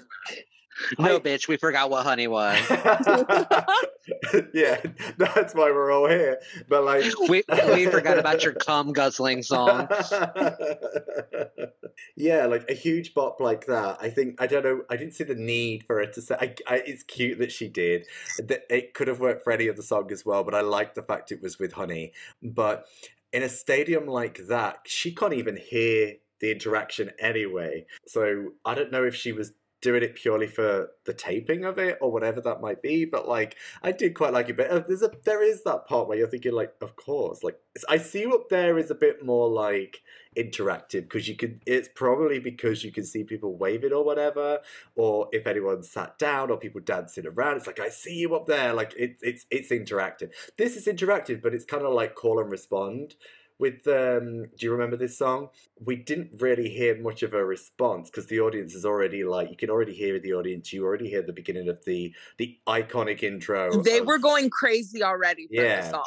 S1: No,
S3: I-
S1: bitch, we forgot what honey was.
S3: yeah, that's why we're all here. But like,
S1: We we forgot about your cum guzzling song.
S3: yeah, like a huge bop like that. I think I don't know. I didn't see the need for it to say. I, I, it's cute that she did. That it could have worked for any other song as well. But I like the fact it was with Honey. But in a stadium like that, she can't even hear the interaction anyway. So I don't know if she was doing it purely for the taping of it or whatever that might be but like i did quite like it but uh, there's a there is that part where you're thinking like of course like i see you up there is a bit more like interactive because you can it's probably because you can see people waving or whatever or if anyone sat down or people dancing around it's like i see you up there like it, it's it's interactive. This is interactive but it's kind of like call and respond with um do you remember this song we didn't really hear much of a response because the audience is already like you can already hear the audience you already hear the beginning of the the iconic intro
S2: they
S3: of-
S2: were going crazy already for
S3: Yeah.
S2: the song.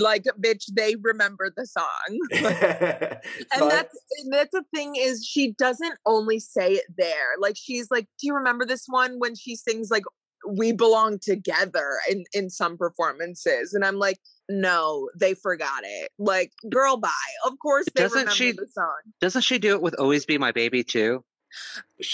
S2: Like, bitch, they remember the song.
S3: and
S2: and that's that's the thing is she doesn't only say it there like she's like do you remember this one when she sings like we belong together in in some performances and i'm like no they forgot it. Like girl bye. Of course they
S1: Doesn't
S2: remember
S1: she-
S2: the song.
S1: Doesn't she do it with "Always Be My Baby" too?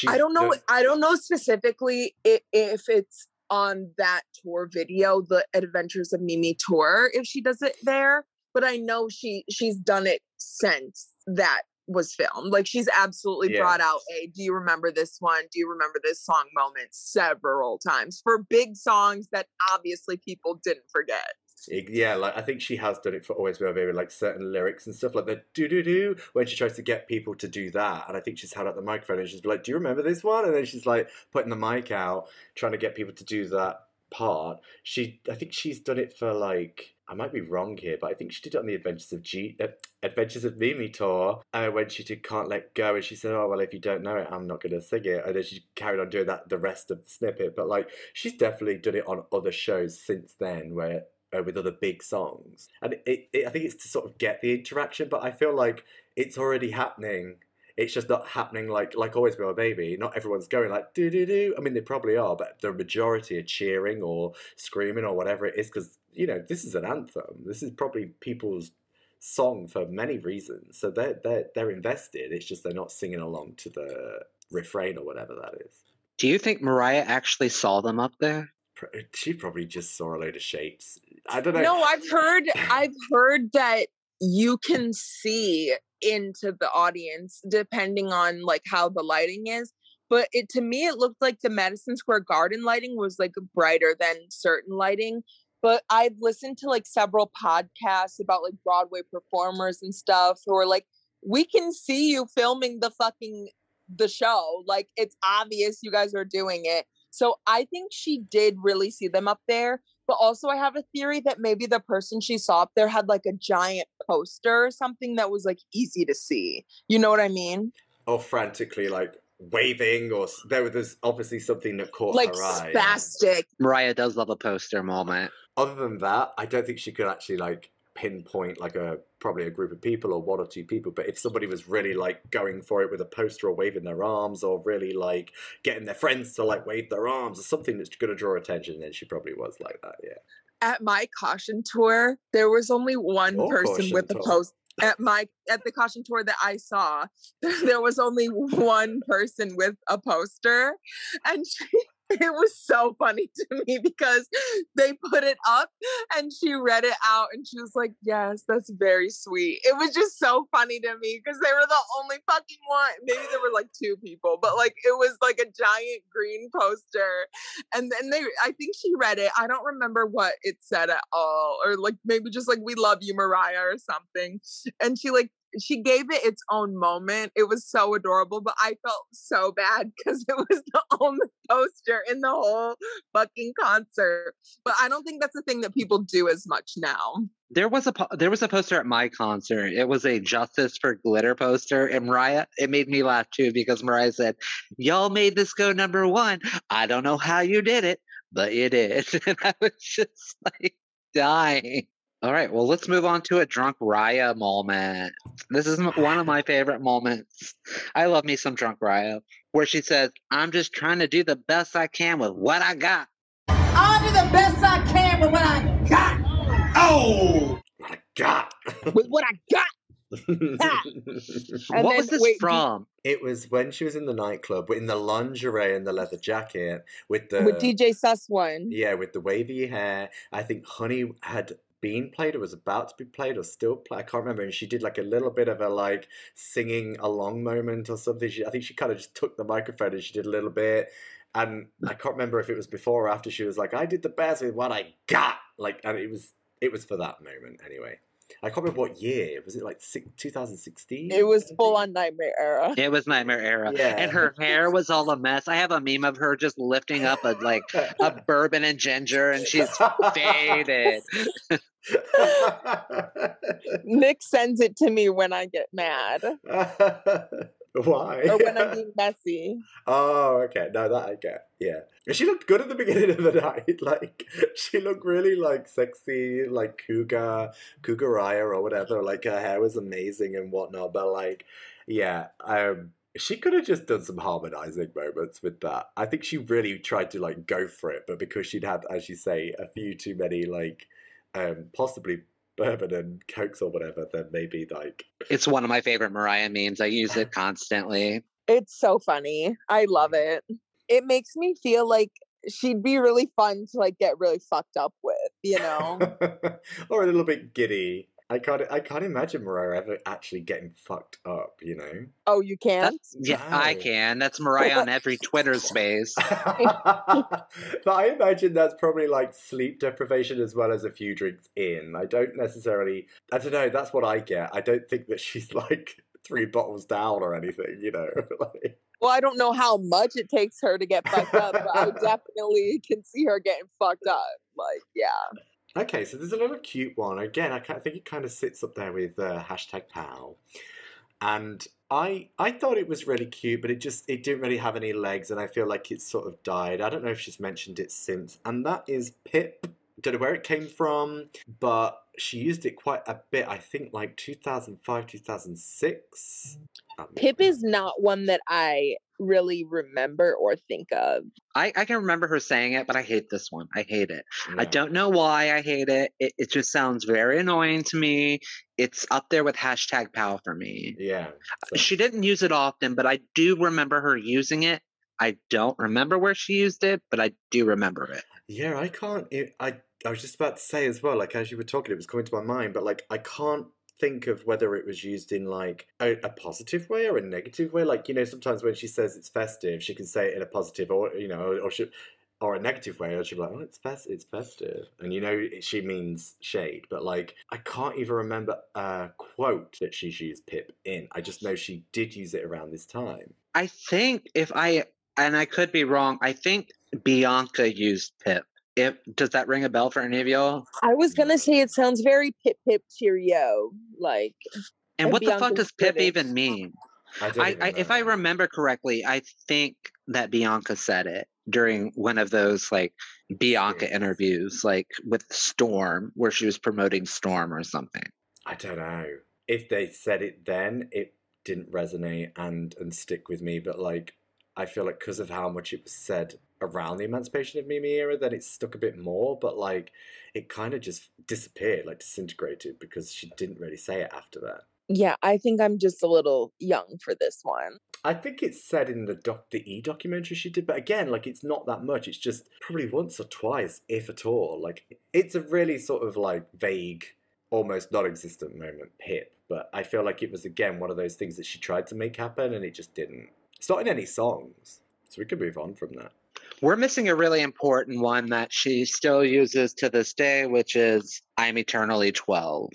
S2: i don't know i don't know specifically if, if it's on that tour video the adventures of mimi tour if she does it there but i know she she's done it since that was filmed. Like she's absolutely
S3: Yeah.
S2: brought out a do you remember this one? Do you remember this song? moment several times for big songs that obviously people didn't forget
S3: Yeah, like I think she has done it for Always Be My Baby, like certain lyrics and stuff like the do do do when she tries to get people to do that. And I think she's held out the microphone and she's like, Do you remember this one? And then she's like putting the mic out, trying to get people to do that part. She I think she's done it for like I might be wrong here, but I think she did it on the Adventures of G uh, Adventures of Mimi tour uh, when she did Can't Let Go and she said, Oh well if you don't know it, I'm not gonna sing it and then she carried on doing that the rest of the snippet. But like she's definitely done it on other shows since then where uh, with other big songs. And it, it, I think it's to sort of get the interaction, but I feel like it's already happening. it's just not happening like like always with my baby. Not everyone's going like do do do. I mean, they probably are, but the majority are cheering or screaming or whatever it is because you know this is an anthem. This is probably people's song for many reasons. So they're they're they're invested. It's just they're not singing along to the refrain or whatever that is.
S1: Do you think Mariah actually saw them up there?
S3: Pr- eh, She probably just saw a load of shapes. I don't know.
S2: No, I've heard I've heard that you can see into the audience depending on like how the lighting is. But it to me it looked like the Madison Square Garden lighting was like brighter than certain lighting. But I've listened to like several podcasts about like Broadway performers and stuff who are like, we can see you filming the fucking the show. Like it's obvious you guys are doing it. So I think she did really see them up there. But also, I have a theory that maybe the person she saw up there had like a giant poster or something that was like easy to see. You know what I mean?
S3: or frantically like waving, or there was obviously something that caught
S2: Like
S3: her eye.
S2: spastic.
S1: Mariah does love a poster moment.
S3: Other than that, I don't think she could actually like pinpoint like a probably a group of people or one or two people. But if somebody was really like going for it with a poster or waving their arms or really like getting their friends to like wave their arms or something that's going to draw attention, then she probably was like that. Yeah.
S2: At my caution tour, there was only one
S3: Your
S2: person with a
S3: tour.
S2: post. At my at the caution tour that I saw, there was only one person with a poster, and she, it was so funny to me because they put it up and she read it out and she was like, "Yes, that's very sweet." It was just so funny to me because they were the only fucking one. Maybe there were like two people, but like it was like a giant green poster and then they i think she read it i don't remember what it said at all or like maybe just like we love you mariah or something and she like she gave it its own moment it was so adorable but i felt so bad because it was the only poster in the whole fucking concert but i don't think that's a thing that people do as much now
S1: There was a po- there was a poster at my concert. It was a Justice for Glitter poster, and Mariah. It made me laugh too because Mariah said, "Y'all made this go number one. I don't know how you did it, but you did." And I was just like dying. All right, well, let's move on to a drunk Raya moment. This is one of my favorite moments. I love me some drunk Raya, where she says, "I'm just trying to do the best I can with what I got."
S5: I'll do the best I can with what I got.
S3: Oh my god!
S2: with what i got
S1: what
S2: then-
S1: was this
S2: wait,
S1: from?
S3: It was when she was in the nightclub in the lingerie and the leather jacket with the
S2: with dj Suss One
S3: Yeah, with the wavy hair. I think Honey had been played or was about to be played or still play. I can't remember. And she did like a little bit of a like singing along moment or something. She, I think she kind of just took the microphone and she did a little bit. And I can't remember if it was before or after she was like, I did the best with what I got. Like, and it was it was for that moment anyway. I can't remember what year. Was it like 2016?
S2: it was full on nightmare era
S1: It was Nightmare Era.
S3: Yeah.
S1: And her hair was all a mess. I have a meme of her just lifting up a like a bourbon and ginger and she's faded.
S2: nick sends it to me when i get mad
S3: Why?
S2: or when i'm being messy
S3: Oh, okay. No, that I get. Yeah. She looked good at the beginning of the night. Like, she looked really, like, sexy, like, cougar, cougaraya or whatever. Like, her hair was amazing and whatnot. But, like, yeah, um, she could have just done some harmonizing moments with that. I think she really tried to, like, go for it. But because she'd had, as you say, a few too many, like, um, possibly bourbon and cokes or whatever, then maybe, like,
S1: It's one of my favorite Mariah memes. I use it constantly.
S2: It's so funny. I love it. It makes me feel like she'd be really fun to like get really fucked up with, you know?
S3: or a little bit giddy. I can't. I can't imagine Mariah ever actually getting fucked up. You know.
S2: oh, you can't?
S1: That's, yeah, I can. That's Mariah on every Twitter space.
S3: but I imagine that's probably like sleep deprivation as well as a few drinks in. I don't necessarily. I don't know. That's what I get. I don't think that she's like three bottles down or anything. You know. like,
S2: Well, I don't know how much it takes her to get fucked up, but I definitely can see her getting fucked up. Like, yeah.
S3: Okay, so there's a little cute one. Again, I think it kind of sits up there with uh, hashtag pow. And I I thought it was really cute, but it just it didn't really have any legs, and I feel like it sort of died. I don't know if she's mentioned it since. And that is Pip don't know where it came from, but she used it quite a bit. I think like 2005, 2006. Um,
S2: Pip is not one that I really remember or think of.
S1: I, I can remember her saying it, but I hate this one. I hate it. I don't know why I hate it. it. It just sounds very annoying to me. It's up there with hashtag pow for me.
S3: Yeah. so-
S1: She didn't use it often, but I do remember her using it. I don't remember where she used it, but I do remember it.
S3: Yeah, I can't. It, I I was just about to say as well. Like as you were talking, it was coming to my mind, but like I can't think of whether it was used in like a, a positive way or a negative way. Like you know, sometimes when she says it's festive, she can say it in a positive or you know, or, or she or a negative way, or she'll be like, "Oh, it's fest, it's festive," and you know she means shade. But like, I can't even remember a quote that she's used Pip in. I just know she did use it around this time.
S1: I think if I and I could be wrong, I think Bianca used Pip. If does that ring a bell for any of y'all?
S2: I was gonna say it sounds very Pip Pip Cheerio, like
S1: And
S2: And
S1: what the fuck does Pip
S2: British.
S1: even mean?
S3: I,
S1: I, I if I remember correctly, I think that Bianca said it during one of those like Bianca
S3: Yes.
S1: interviews, like with Storm, where she was promoting Storm or something.
S3: I don't know. If they said it then, it didn't resonate and and stick with me. But like, I feel like because of how much it was said around the Emancipation of Mimi era, that it stuck a bit more. But like, it kind of just disappeared, like disintegrated, because she didn't really say it after that.
S2: yeah, I think I'm just a little young for this one.
S3: I think it's said in the doc the E documentary she did, but again, like it's not that much. It's just probably once or twice, if at all. Like it's a really sort of like vague, almost non-existent moment, Pip. But I feel like it was again one of those things that she tried to make happen and it just didn't. It's not in any songs, so we could move on from that.
S1: We're missing a really important one that she still uses to this day, which is "I'm eternally 12."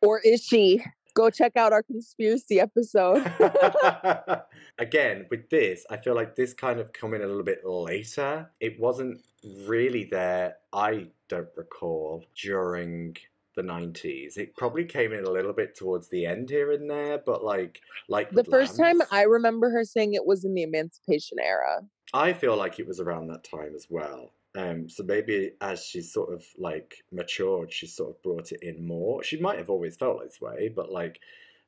S2: Or is she? Go check out our conspiracy episode.
S3: Again, with this, I feel like this kind of come in a little bit later. It wasn't really there, I don't recall, during the 90s. It probably came in a little bit towards the end here and there, but like like
S2: the
S3: with
S2: first time I remember her saying it was in the Emancipation era.
S3: I feel like it was around that time as well. Um, so maybe as she's sort of like matured, she sort of brought it in more. She might have always felt this way, but like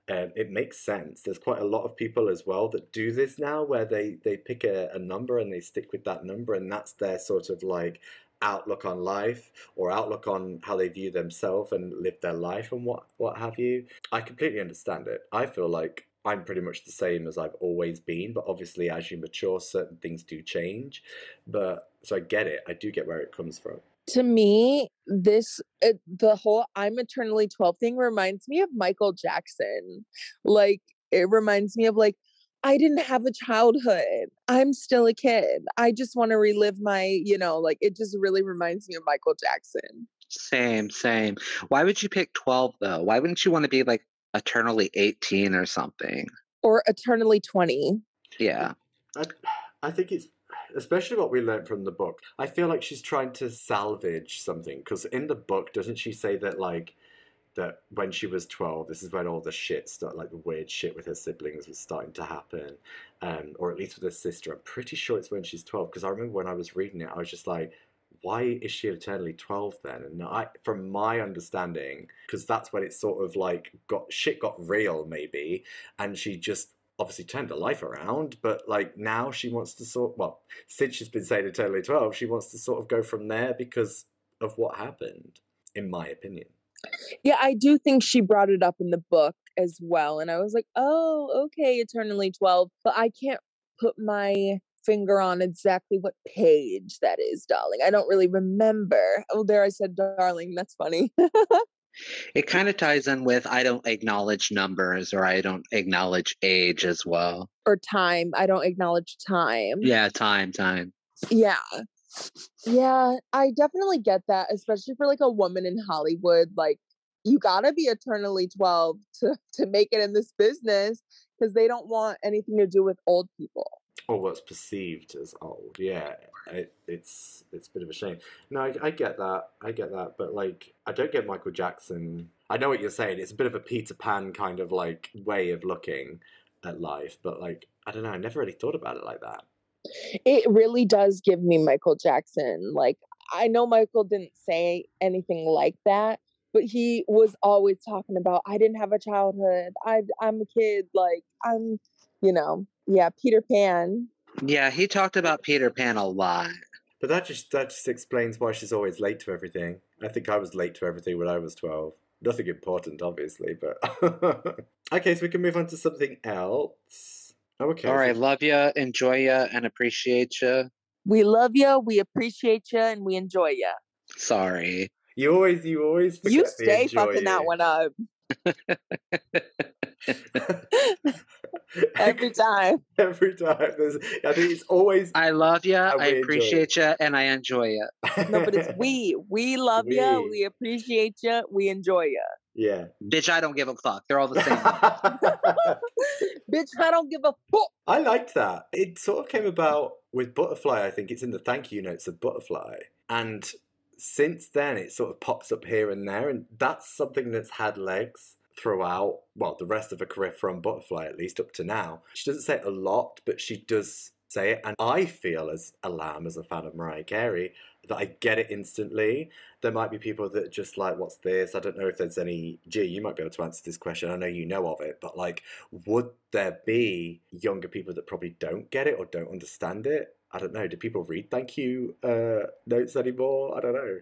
S3: um, it makes sense. There's quite a lot of people as well that do this now, where they they pick a, a number and they stick with that number, and that's their sort of like outlook on life or outlook on how they view themselves and live their life and what what have you. I completely understand it. I feel like I'm pretty much the same as I've always been, but obviously as you mature, certain things do change. But so I get it. I do get where it comes from.
S2: To me, this it, the whole "I'm eternally 12" thing reminds me of Michael Jackson. Like it reminds me of like I didn't have a childhood. I'm still a kid. I just want to relive my, you know, like it just really reminds me of Michael Jackson.
S1: Same, same. Why would you pick 12 though? Why wouldn't you want to be like eternally 18 or something?
S2: Or eternally 20.
S1: Yeah.
S3: I, I think it's especially what we learned from the book. I feel like she's trying to salvage something because in the book, doesn't she say that like that when she was twelve, this is when all the shit started, like the weird shit with her siblings was starting to happen, um, or at least with her sister. I'm pretty sure it's when she's twelve because I remember when I was reading it, I was just like. Why is she eternally twelve then? And I, from my understanding, because that's when it sort of like got shit got real, maybe, and she just obviously turned her life around, but like now she wants to sort well, since she's been saying eternally twelve, she wants to sort of go from there because of what happened, in my opinion.
S2: Yeah, I do think she brought it up in the book as well. And I was like, oh, okay, eternally 12. But I can't put my finger on exactly what page that is, darling. I don't really remember. Oh, there I said darling. That's funny.
S1: It kind of ties in with I don't acknowledge numbers or I don't acknowledge age as well.
S2: or time. I don't acknowledge time.
S1: Yeah, time, time.
S2: Yeah. Yeah, I definitely get that, especially for like a woman in Hollywood. Like, you gotta be eternally 12 to, to make it in this business because they don't want anything to do with old people.
S3: Or what's perceived as old. Yeah, it, it's it's a bit of a shame. No, I, I get that. I get that. But like, I don't get Michael Jackson. I know what you're saying. It's a bit of a Peter Pan kind of like way of looking at life. But like, I don't know. I never really thought about it like that.
S2: It really does give me Michael Jackson. Like, I know Michael didn't say anything like that, but he was always talking about I didn't have a childhood. I I'm a kid. Like I'm, you know, yeah, Peter Pan.
S1: Yeah, he talked about Peter Pan a lot.
S3: But that just that just explains why she's always late to everything. I think I was late to everything when I was twelve. Nothing important, obviously, but okay. So we can move on to something else. Oh, okay.
S1: All
S3: so-
S1: love ya, enjoy ya, and appreciate ya.
S2: We love you, we appreciate you, and we enjoy you.
S1: Sorry.
S3: You always, you always.
S2: You
S3: forget the
S2: stay
S3: enjoy
S2: fucking that one up every time.
S3: Every time. There's, I think it's always.
S1: I love
S3: you.
S1: I appreciate you, and I enjoy ya.
S2: No, but it's we. We love you.
S3: We.
S2: We appreciate you. We enjoy you.
S3: yeah.
S1: Bitch, I don't give a fuck. They're all the same.
S2: Bitch, I don't give a fuck.
S3: I liked that. It sort of came about with Butterfly. I think it's in the thank you notes of Butterfly, and since then it sort of pops up here and there, and that's something that's had legs throughout. Well, the rest of her career from Butterfly, at least up to now. She doesn't say it a lot, but she does say it, and I feel as a lamb, as a fan of Mariah Carey, that I get it instantly. There might be people that just like, what's this? I don't know if there's any. G, you might be able to answer this question. I know you know of it, but like, would there be younger people that probably don't get it or don't understand it? I don't know. Do people read thank you uh, notes anymore? I don't know.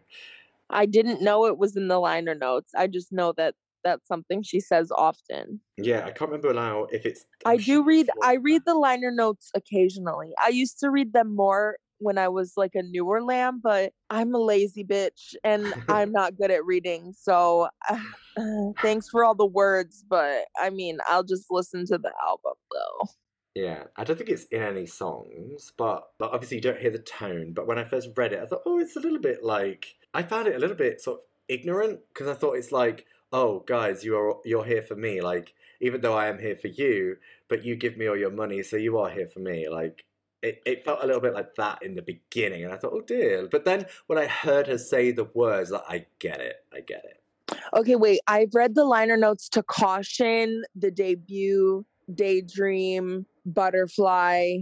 S2: I didn't know it was in the liner notes. I just know that that's something she says often.
S3: Yeah, I can't remember now if it's.
S2: I do read I read the liner notes occasionally. I used to read them more when I was like a newer lamb, but I'm a lazy bitch and I'm not good at reading. So thanks for all the words, but I mean, I'll just listen to the album though.
S3: Yeah, I don't think it's in any songs, but, but obviously you don't hear the tone. But when I first read it, I thought, oh, it's a little bit like I found it a little bit sort of ignorant because I thought it's like, oh, guys, you are you're here for me. Like even though I am here for you, but you give me all your money, so you are here for me. Like it, it felt a little bit like that in the beginning, and I thought, oh dear. But then when I heard her say the words, like, I get it, I get it.
S2: Okay, wait. I've read the liner notes to Caution, the debut, Daydream, Butterfly,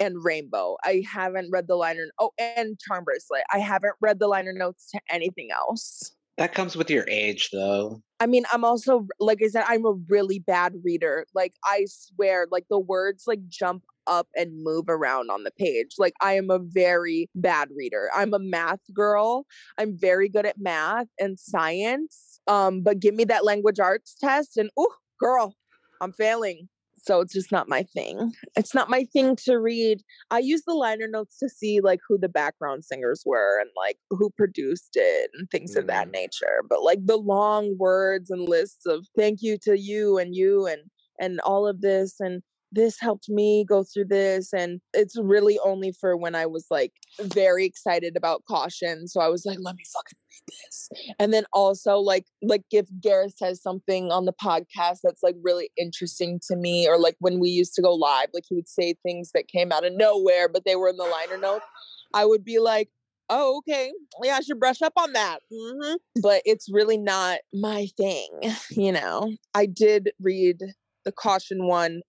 S2: and Rainbow. I haven't read the liner. Oh, and Charm Bracelet. I haven't read the liner notes to anything else.
S1: That comes with your age, though.
S2: I mean, I'm also like I said, I'm a really bad reader. Like I swear, like the words like jump up and move around on the page. Like I am a very bad reader. I'm a math girl. I'm very good at math and science. Um, but give me that language arts test and oh, girl, I'm failing. So it's just not my thing. It's not my thing to read. I use the liner notes to see like who the background singers were and like who produced it and things of that
S3: Mm.
S2: nature. But like the long words and lists of thank you to you and you and and all of this and this helped me go through this and it's really only for when I was like very excited about caution. So I was like, let me fucking read this. And then also like like if Gareth says something on the podcast that's like really interesting to me, or like when we used to go live, like he would say things that came out of nowhere, but they were in the liner notes. I would be like, oh, okay. Yeah, I should brush up on that. hmm But it's really not my thing, you know. I did read the caution one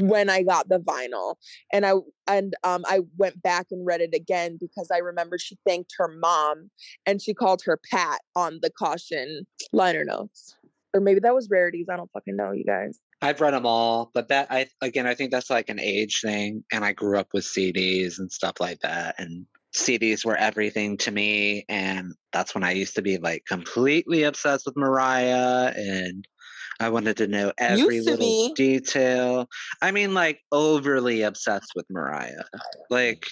S2: when I got the vinyl, and I and um I went back and read it again because I remember she thanked her mom and she called her Pat on the caution liner notes. Or maybe that was rarities. I don't fucking know, you guys.
S1: I've read them all, but that I again I think that's like an age thing, and I grew up with CDs and stuff like that, and CDs were everything to me, and that's when I used to be like completely obsessed with Mariah, and I wanted to know every
S2: to
S1: little
S2: be.
S1: detail. I mean, like overly obsessed with Mariah, like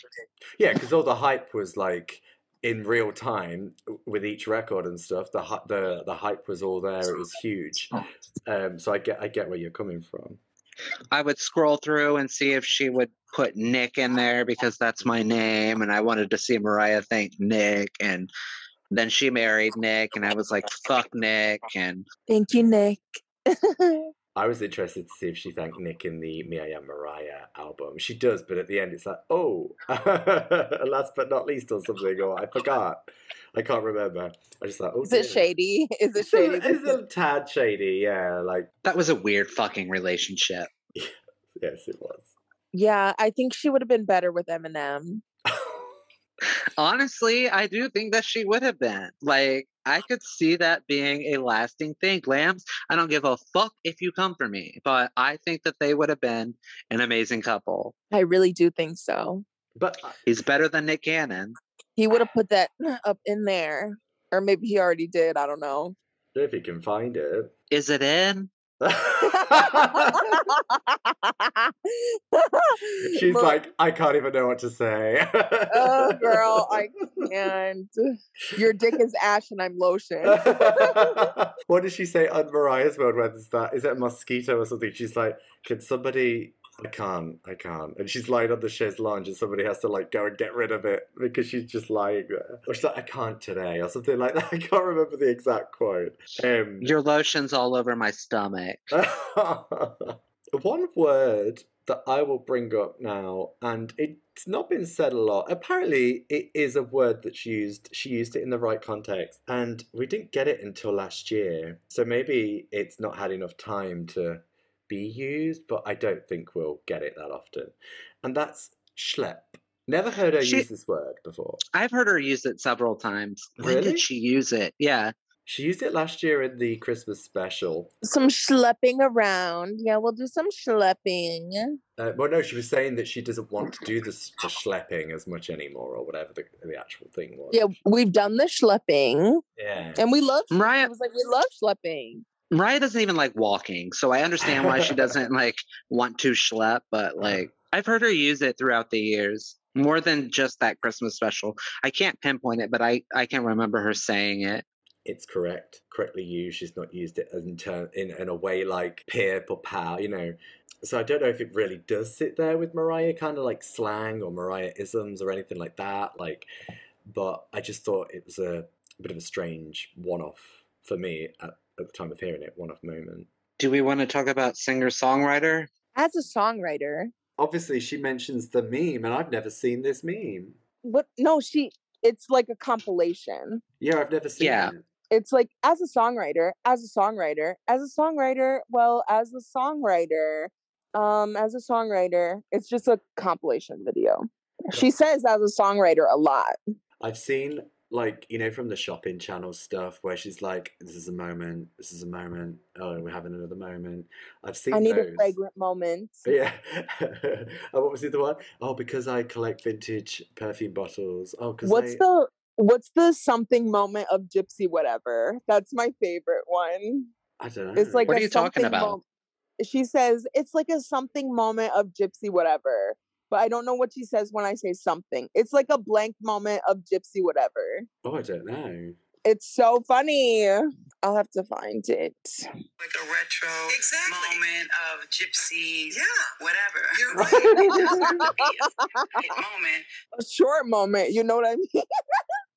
S3: Yeah, because all the hype was like in real time with each record and stuff. The the the hype was all there. It was huge. Um, so I get I get where you're coming from.
S1: I would scroll through and see if she would put Nick in there because that's my name, and I wanted to see Mariah thank Nick, and then she married Nick, and I was like, "Fuck Nick," and
S2: Thank you, Nick.
S3: I was interested to see if she thanked Nick in the Me I Am Mariah album. She does, but at the end it's like, oh, last but not least or something, or I forgot. I can't remember. I just thought, oh,
S2: Is it shady? Is it
S3: It's a,
S2: shady?
S3: it's a tad shady, yeah. Like,
S1: that was a weird fucking relationship.
S3: yes, it was.
S2: Yeah, I think she would have been better with Eminem.
S1: Honestly, I do think that she would have been. Like, I could see that being a lasting thing. Lambs, I don't give a fuck if you come for me, but I think that they would have been an amazing couple.
S2: I really do think so.
S3: But uh,
S1: He's better than Nick Cannon.
S2: He would have put that up in there. Or maybe he already did. I don't know.
S3: if he can find it.
S1: Is it in?
S3: She's
S2: Mar-
S3: like, I can't even know what to say.
S2: oh, girl, I can't. Your dick is ash and I'm lotion.
S3: what did she say on Mariah's World? When is that? Is it a mosquito or something? She's like, can somebody? I can't, I can't. And she's lying on the chaise lounge, and somebody has to like go and get rid of it because she's just lying there. Or she's like, I can't today, or something like that. I can't remember the exact quote. Um,
S1: Your lotion's all over my stomach.
S3: One word that I will bring up now, and it's not been said a lot. Apparently, it is a word that she used. She used it in the right context, and we didn't get it until last year. So maybe it's not had enough time to be used, but I don't think we'll get it that often. And that's schlep. Never heard her
S1: She-
S3: use this word before.
S1: I've heard her use it several times. When did she use it? Yeah.
S3: She used it last year in the Christmas special.
S2: some schlepping around. Yeah, we'll do some schlepping.
S3: Uh, well, no, she was saying that she doesn't want to do this, the schlepping as much anymore, or whatever the, the actual thing was.
S2: Yeah, we've done the schlepping
S3: yeah.
S2: and we love She
S1: Mariah
S2: was like, we love schlepping.
S1: Mariah doesn't even like walking, so I understand why she doesn't like want to schlep, but like I've heard her use it throughout the years. More than just that Christmas special. I can't pinpoint it, but I, I can remember her saying it.
S3: it's correct, correctly used. She's not used it in, in in a way like pip or pow, you know. So I don't know if it really does sit there with Mariah, kind of like slang or Mariah isms or anything like that. Like, but I just thought it was a bit of a strange one-off for me at, at the time of hearing it, one-off moment.
S1: Do we want to talk about singer songwriter?
S2: As a songwriter,
S3: Obviously, she mentions the meme, and I've never seen this meme.
S2: what? No, she. It's like a compilation.
S3: Yeah, I've never seen
S1: Yeah.
S3: it.
S2: It's like as a songwriter, as a songwriter, as a songwriter. Well, as a songwriter, um, as a songwriter, it's just a compilation video. She says as a songwriter a lot.
S3: I've seen like you know from the shopping channel stuff where she's like, "This is a moment. This is a moment. Oh, we're having another moment." I've seen.
S2: I need
S3: those.
S2: a fragrant moment.
S3: Yeah. and what was the other one? Oh, because I collect vintage perfume bottles. Oh, because
S2: What's
S3: I...
S2: the what's the something moment of Gypsy whatever? That's my favorite one.
S3: I don't know.
S2: It's like
S1: What are you talking
S2: something
S1: about?
S2: mom- she says it's like a something moment of Gypsy whatever. But I don't know what she says when I say something. It's like a blank moment of Gypsy whatever.
S3: Oh, I don't know.
S2: It's so funny. I'll have to find it.
S6: like a retro
S7: Exactly.
S6: moment of gypsies,
S7: Yeah.
S6: whatever.
S7: You're right.
S6: It doesn't have to be a moment.
S2: A short moment, you know what I mean?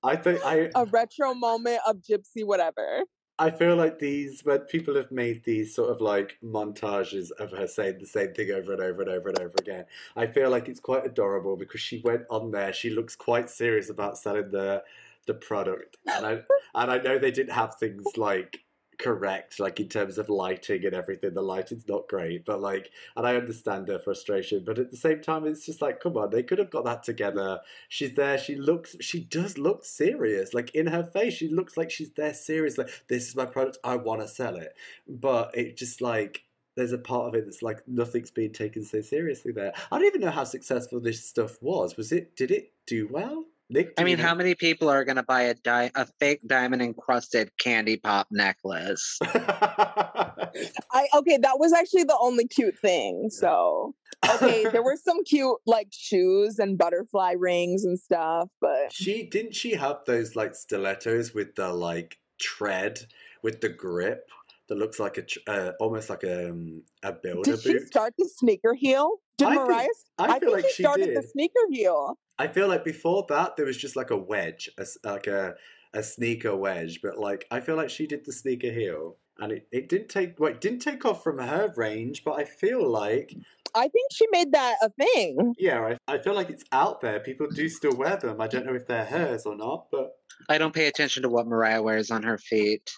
S3: I think I
S2: A retro moment of Gypsy whatever.
S3: I feel like these when people have made these sort of like montages of her saying the same thing over and over and over and over again. I feel like it's quite adorable because she went on there. She looks quite serious about selling the the product, and I and I know they didn't have things like correct, like in terms of lighting and everything. The lighting's not great, but like, and I understand her frustration, but at the same time, it's just like, come on, they could have got that together. She's there. She looks. She does look serious. Like in her face, she looks like she's there serious. Like this is my product. I want to sell it. But it just like there's a part of it that's like nothing's being taken so seriously there. I don't even know how successful this stuff was. Was it? Did it do well? Nick,
S1: I mean,
S3: you
S1: how many people are going to buy a di- a fake diamond encrusted candy pop necklace?
S2: I okay, that was actually the only cute thing. So okay, there were some cute like shoes and butterfly rings and stuff, but
S3: She didn't she have those like stilettos with the like tread with the grip that looks like a tr- uh, almost like a um, a builder
S2: did she
S3: boot.
S2: start the sneaker heel? Did
S3: I think-
S2: Mariah?
S3: I
S2: I,
S3: feel
S2: think
S3: like
S2: she
S3: she
S2: started the sneaker heel.
S3: I feel like before that there was just like a wedge, a s like a a sneaker wedge, but like I feel like she did the sneaker heel, and it, it didn't take well, it didn't take off from her range, but I feel like
S2: I think she made that a thing.
S3: yeah, I, I feel like it's out there. People do still wear them. I don't know if they're hers or not, but
S1: I don't pay attention to what Mariah wears on her feet.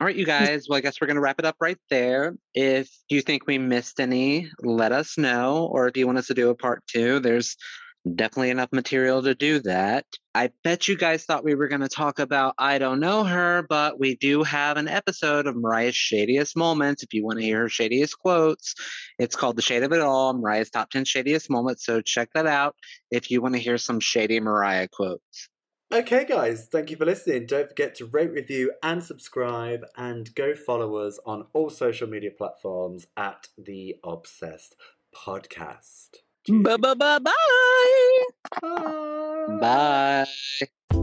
S1: All right, you hmm. guys. Well, I guess we're going to wrap it up right there. If you think we missed any, let us know. Or if you want us to do a part two, there's definitely enough material to do that. I bet you guys thought we were going to talk about I Don't Know Her, but we do have an episode of Mariah's Shadiest Moments. If you want to hear her shadiest quotes, it's called The Shade of It All, Mariah's Top 10 Shadiest Moments. So check that out if you want to hear some shady Mariah quotes.
S3: Okay, guys, thank you for listening. Don't forget to rate, review, and subscribe, and go follow us on all social media platforms at The Obsessed Podcast.
S2: Bye bye bye bye.
S3: Bye.
S1: Bye.